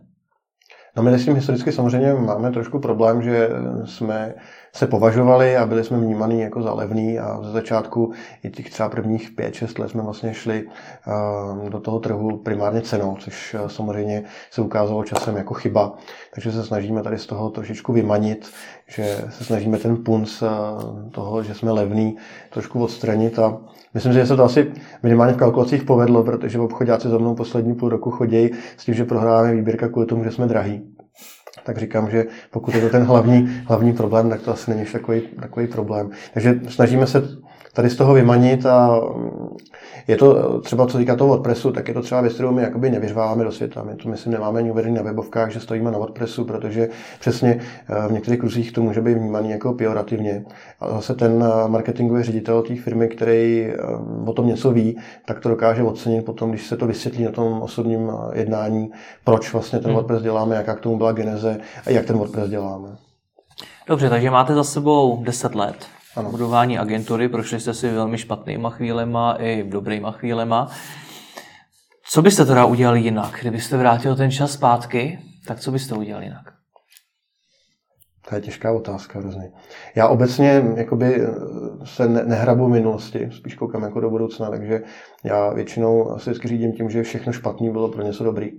No my s tím historicky samozřejmě máme trošku problém, že jsme se považovali a byli jsme vnímaný jako za levný a ze začátku i těch třeba prvních 5-6 let jsme vlastně šli eh, do toho trhu primárně cenou, což eh, samozřejmě se ukázalo časem jako chyba. Takže se snažíme tady z toho trošičku vymanit, že se snažíme ten punc eh, toho, že jsme levný, trošku odstranit a Myslím že se to asi minimálně v kalkulacích povedlo, protože obchodáci za mnou poslední půl roku chodí s tím, že prohráváme výběrka kvůli tomu, že jsme drahý. Tak říkám, že pokud je to ten hlavní, hlavní problém, tak to asi není takový, takový problém. Takže snažíme se tady z toho vymanit a je to třeba, co týká toho WordPressu, tak je to třeba věc, kterou my jakoby nevyřváváme do světa. My to, myslím, nemáme ani uvedený na webovkách, že stojíme na WordPressu, protože přesně eh, v některých kruzích to může být vnímaný jako pejorativně. A zase ten eh, marketingový ředitel té firmy, který eh, o tom něco ví, tak to dokáže ocenit potom, když se to vysvětlí na tom osobním jednání, proč vlastně ten hmm. WordPress děláme, jaká k tomu byla geneze a jak ten WordPress děláme. Dobře, takže máte za sebou 10 let ano. budování agentury, prošli jste si velmi špatnýma chvílema i dobrýma chvílema. Co byste teda udělali jinak? Kdybyste vrátil ten čas zpátky, tak co byste udělali jinak? To je těžká otázka hrozně. Já obecně jakoby se ne, nehrabu v minulosti, spíš koukám jako do budoucna, takže já většinou vždycky řídím tím, že všechno špatný bylo pro něco dobrý.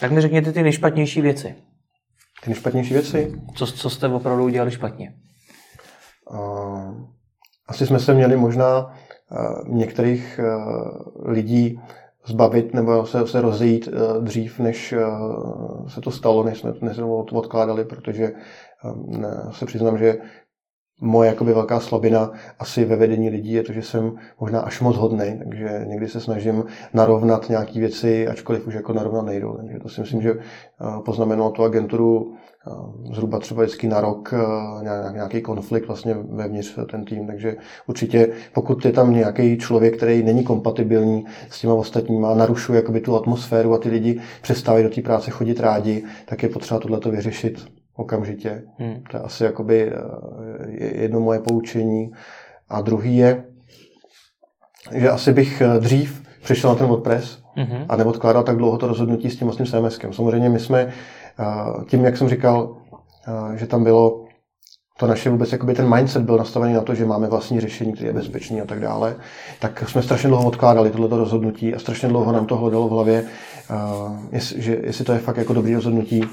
Tak mi řekněte ty nejšpatnější věci. Ty nejšpatnější věci? Co, co jste opravdu udělali špatně? Asi jsme se měli možná některých lidí zbavit nebo se, se rozejít dřív, než se to stalo, než jsme, než to odkládali, protože se přiznám, že moje jakoby velká slabina asi ve vedení lidí je to, že jsem možná až moc hodný, takže někdy se snažím narovnat nějaké věci, ačkoliv už jako narovnat nejdou. Takže to si myslím, že poznamenalo tu agenturu zhruba třeba vždycky na rok nějaký konflikt vlastně vevnitř ten tým, takže určitě pokud je tam nějaký člověk, který není kompatibilní s těma ostatníma, narušuje jakoby tu atmosféru a ty lidi přestávají do té práce chodit rádi, tak je potřeba tohleto vyřešit okamžitě. Hmm. To je asi jakoby jedno moje poučení. A druhý je, že asi bych dřív přišel na ten WordPress mm-hmm. a neodkládal tak dlouho to rozhodnutí s tím vlastním CMSkem. Samozřejmě my jsme tím, jak jsem říkal, že tam bylo to naše vůbec, jakoby ten mindset byl nastavený na to, že máme vlastní řešení, které je bezpečný a tak dále, tak jsme strašně dlouho odkládali tohleto rozhodnutí a strašně dlouho nám to hledalo v hlavě, jestli, že, jestli to je fakt jako dobrý rozhodnutí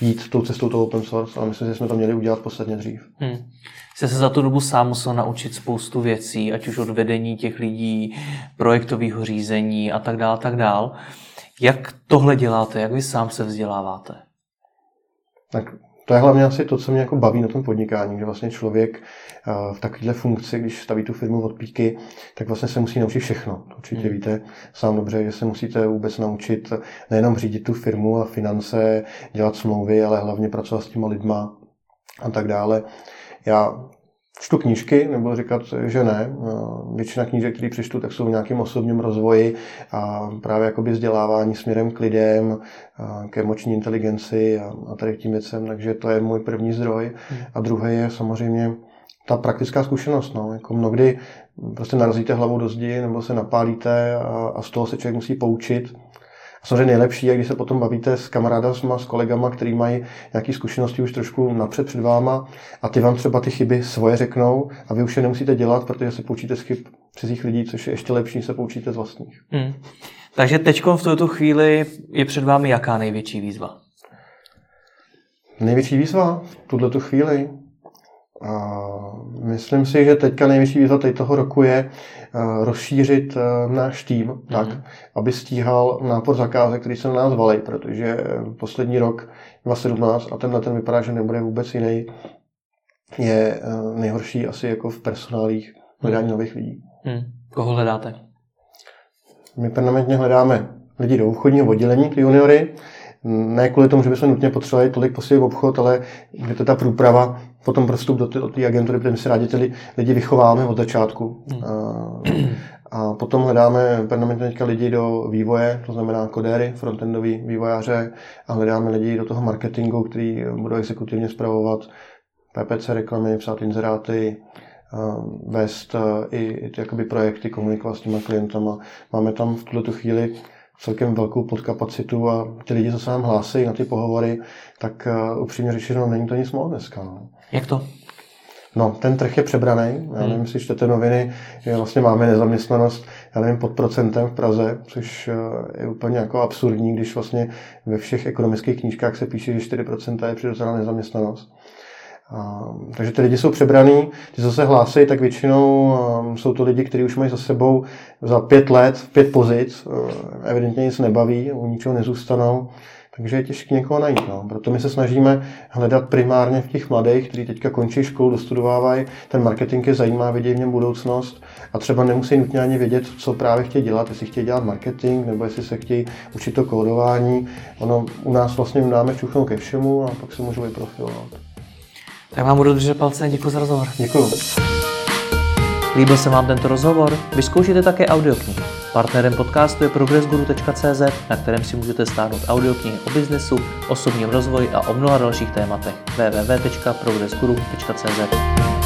jít tou cestou toho open source, ale myslím, že jsme to měli udělat posledně dřív. Hmm. Jste se za tu dobu sám musel naučit spoustu věcí, ať už od vedení těch lidí, projektového řízení a tak dále, tak dále. Jak tohle děláte? Jak vy sám se vzděláváte? Tak to je hlavně asi to, co mě jako baví na tom podnikání, že vlastně člověk eh, v takovéhle funkci, když staví tu firmu od píky, tak vlastně se musí naučit všechno. Určitě hmm. víte sám dobře, že se musíte vůbec naučit nejenom řídit tu firmu a finance, dělat smlouvy, ale hlavně pracovat s těma lidma a tak dále. Já čtu knížky, nebo říkat, že ne. Většina knížek, které přečtu, tak jsou v nějakém osobním rozvoji a právě jakoby vzdělávání směrem k lidem, k emoční inteligenci a, a tady k tím věcem, takže to je můj první zdroj. Hmm. A druhý je samozřejmě ta praktická zkušenost. No. Jako mnohdy prostě narazíte hlavou do zdi nebo se napálíte a, a z toho se člověk musí poučit samozřejmě nejlepší je, když se potom bavíte s kamarádama, s kolegama, kteří mají nějaké zkušenosti už trošku napřed před váma a ty vám třeba ty chyby svoje řeknou a vy už je nemusíte dělat, protože se poučíte z chyb cizích lidí, což je ještě lepší, se poučíte z vlastních. Hmm. Takže teď v tuto chvíli je před vámi jaká největší výzva? Největší výzva v tuhle tu chvíli. A myslím si, že teďka největší výzva teď toho roku je uh, rozšířit uh, náš tým mm-hmm. tak, aby stíhal nápor zakázek, který se na nás valí, protože poslední rok 2017 a tenhle ten vypadá, že nebude vůbec jiný, je nejhorší asi jako v personálích hledání mm. nových lidí. Mm. Koho hledáte? My permanentně hledáme lidi do obchodního oddělení, ty juniory, ne kvůli tomu, že bychom nutně potřebovali tolik posílit obchod, ale je to ta průprava, potom prostup do té agentury, protože my si rádi ty lidi vychováme od začátku. Hmm. A, a potom hledáme permanentně teďka lidi do vývoje, to znamená kodéry, frontendoví vývojáře a hledáme lidi do toho marketingu, který budou exekutivně zpravovat PPC reklamy, psát inzeráty, vést i, i ty jakoby projekty, komunikovat s těma klientama. Máme tam v tuto chvíli celkem velkou podkapacitu a ty lidi, co se nám hlásí na ty pohovory, tak uh, upřímně řečeno, není to nic moc dneska. No. Jak to? No, ten trh je přebraný. Já hmm. nevím, jestli čtete noviny, že vlastně máme nezaměstnanost, já nevím, pod procentem v Praze, což eh, je úplně jako absurdní, když vlastně ve všech ekonomických knížkách se píše, že 4% je přirozená nezaměstnanost. A, takže ty lidi jsou přebraný, ty, co se hlásí, tak většinou um, jsou to lidi, kteří už mají za sebou za pět let, pět pozic, uh, evidentně nic nebaví, u ničeho nezůstanou, takže je těžké někoho najít. No. Proto my se snažíme hledat primárně v těch mladých, kteří teďka končí školu, dostudovávají, ten marketing je zajímá, vidí v něm budoucnost a třeba nemusí nutně ani vědět, co právě chtějí dělat, jestli chtějí dělat marketing, nebo jestli se chtějí učit to kódování. Ono u nás vlastně dáme čuchnout ke všemu a pak se můžou vyprofilovat. Tak vám budu držet palce, děkuji za rozhovor. Děkuji. Líbil se vám tento rozhovor? Vyzkoušejte také audioknihy. Partnerem podcastu je progressguru.cz, na kterém si můžete stáhnout audioknihy o biznesu, osobním rozvoji a o mnoha dalších tématech. www.progressguru.cz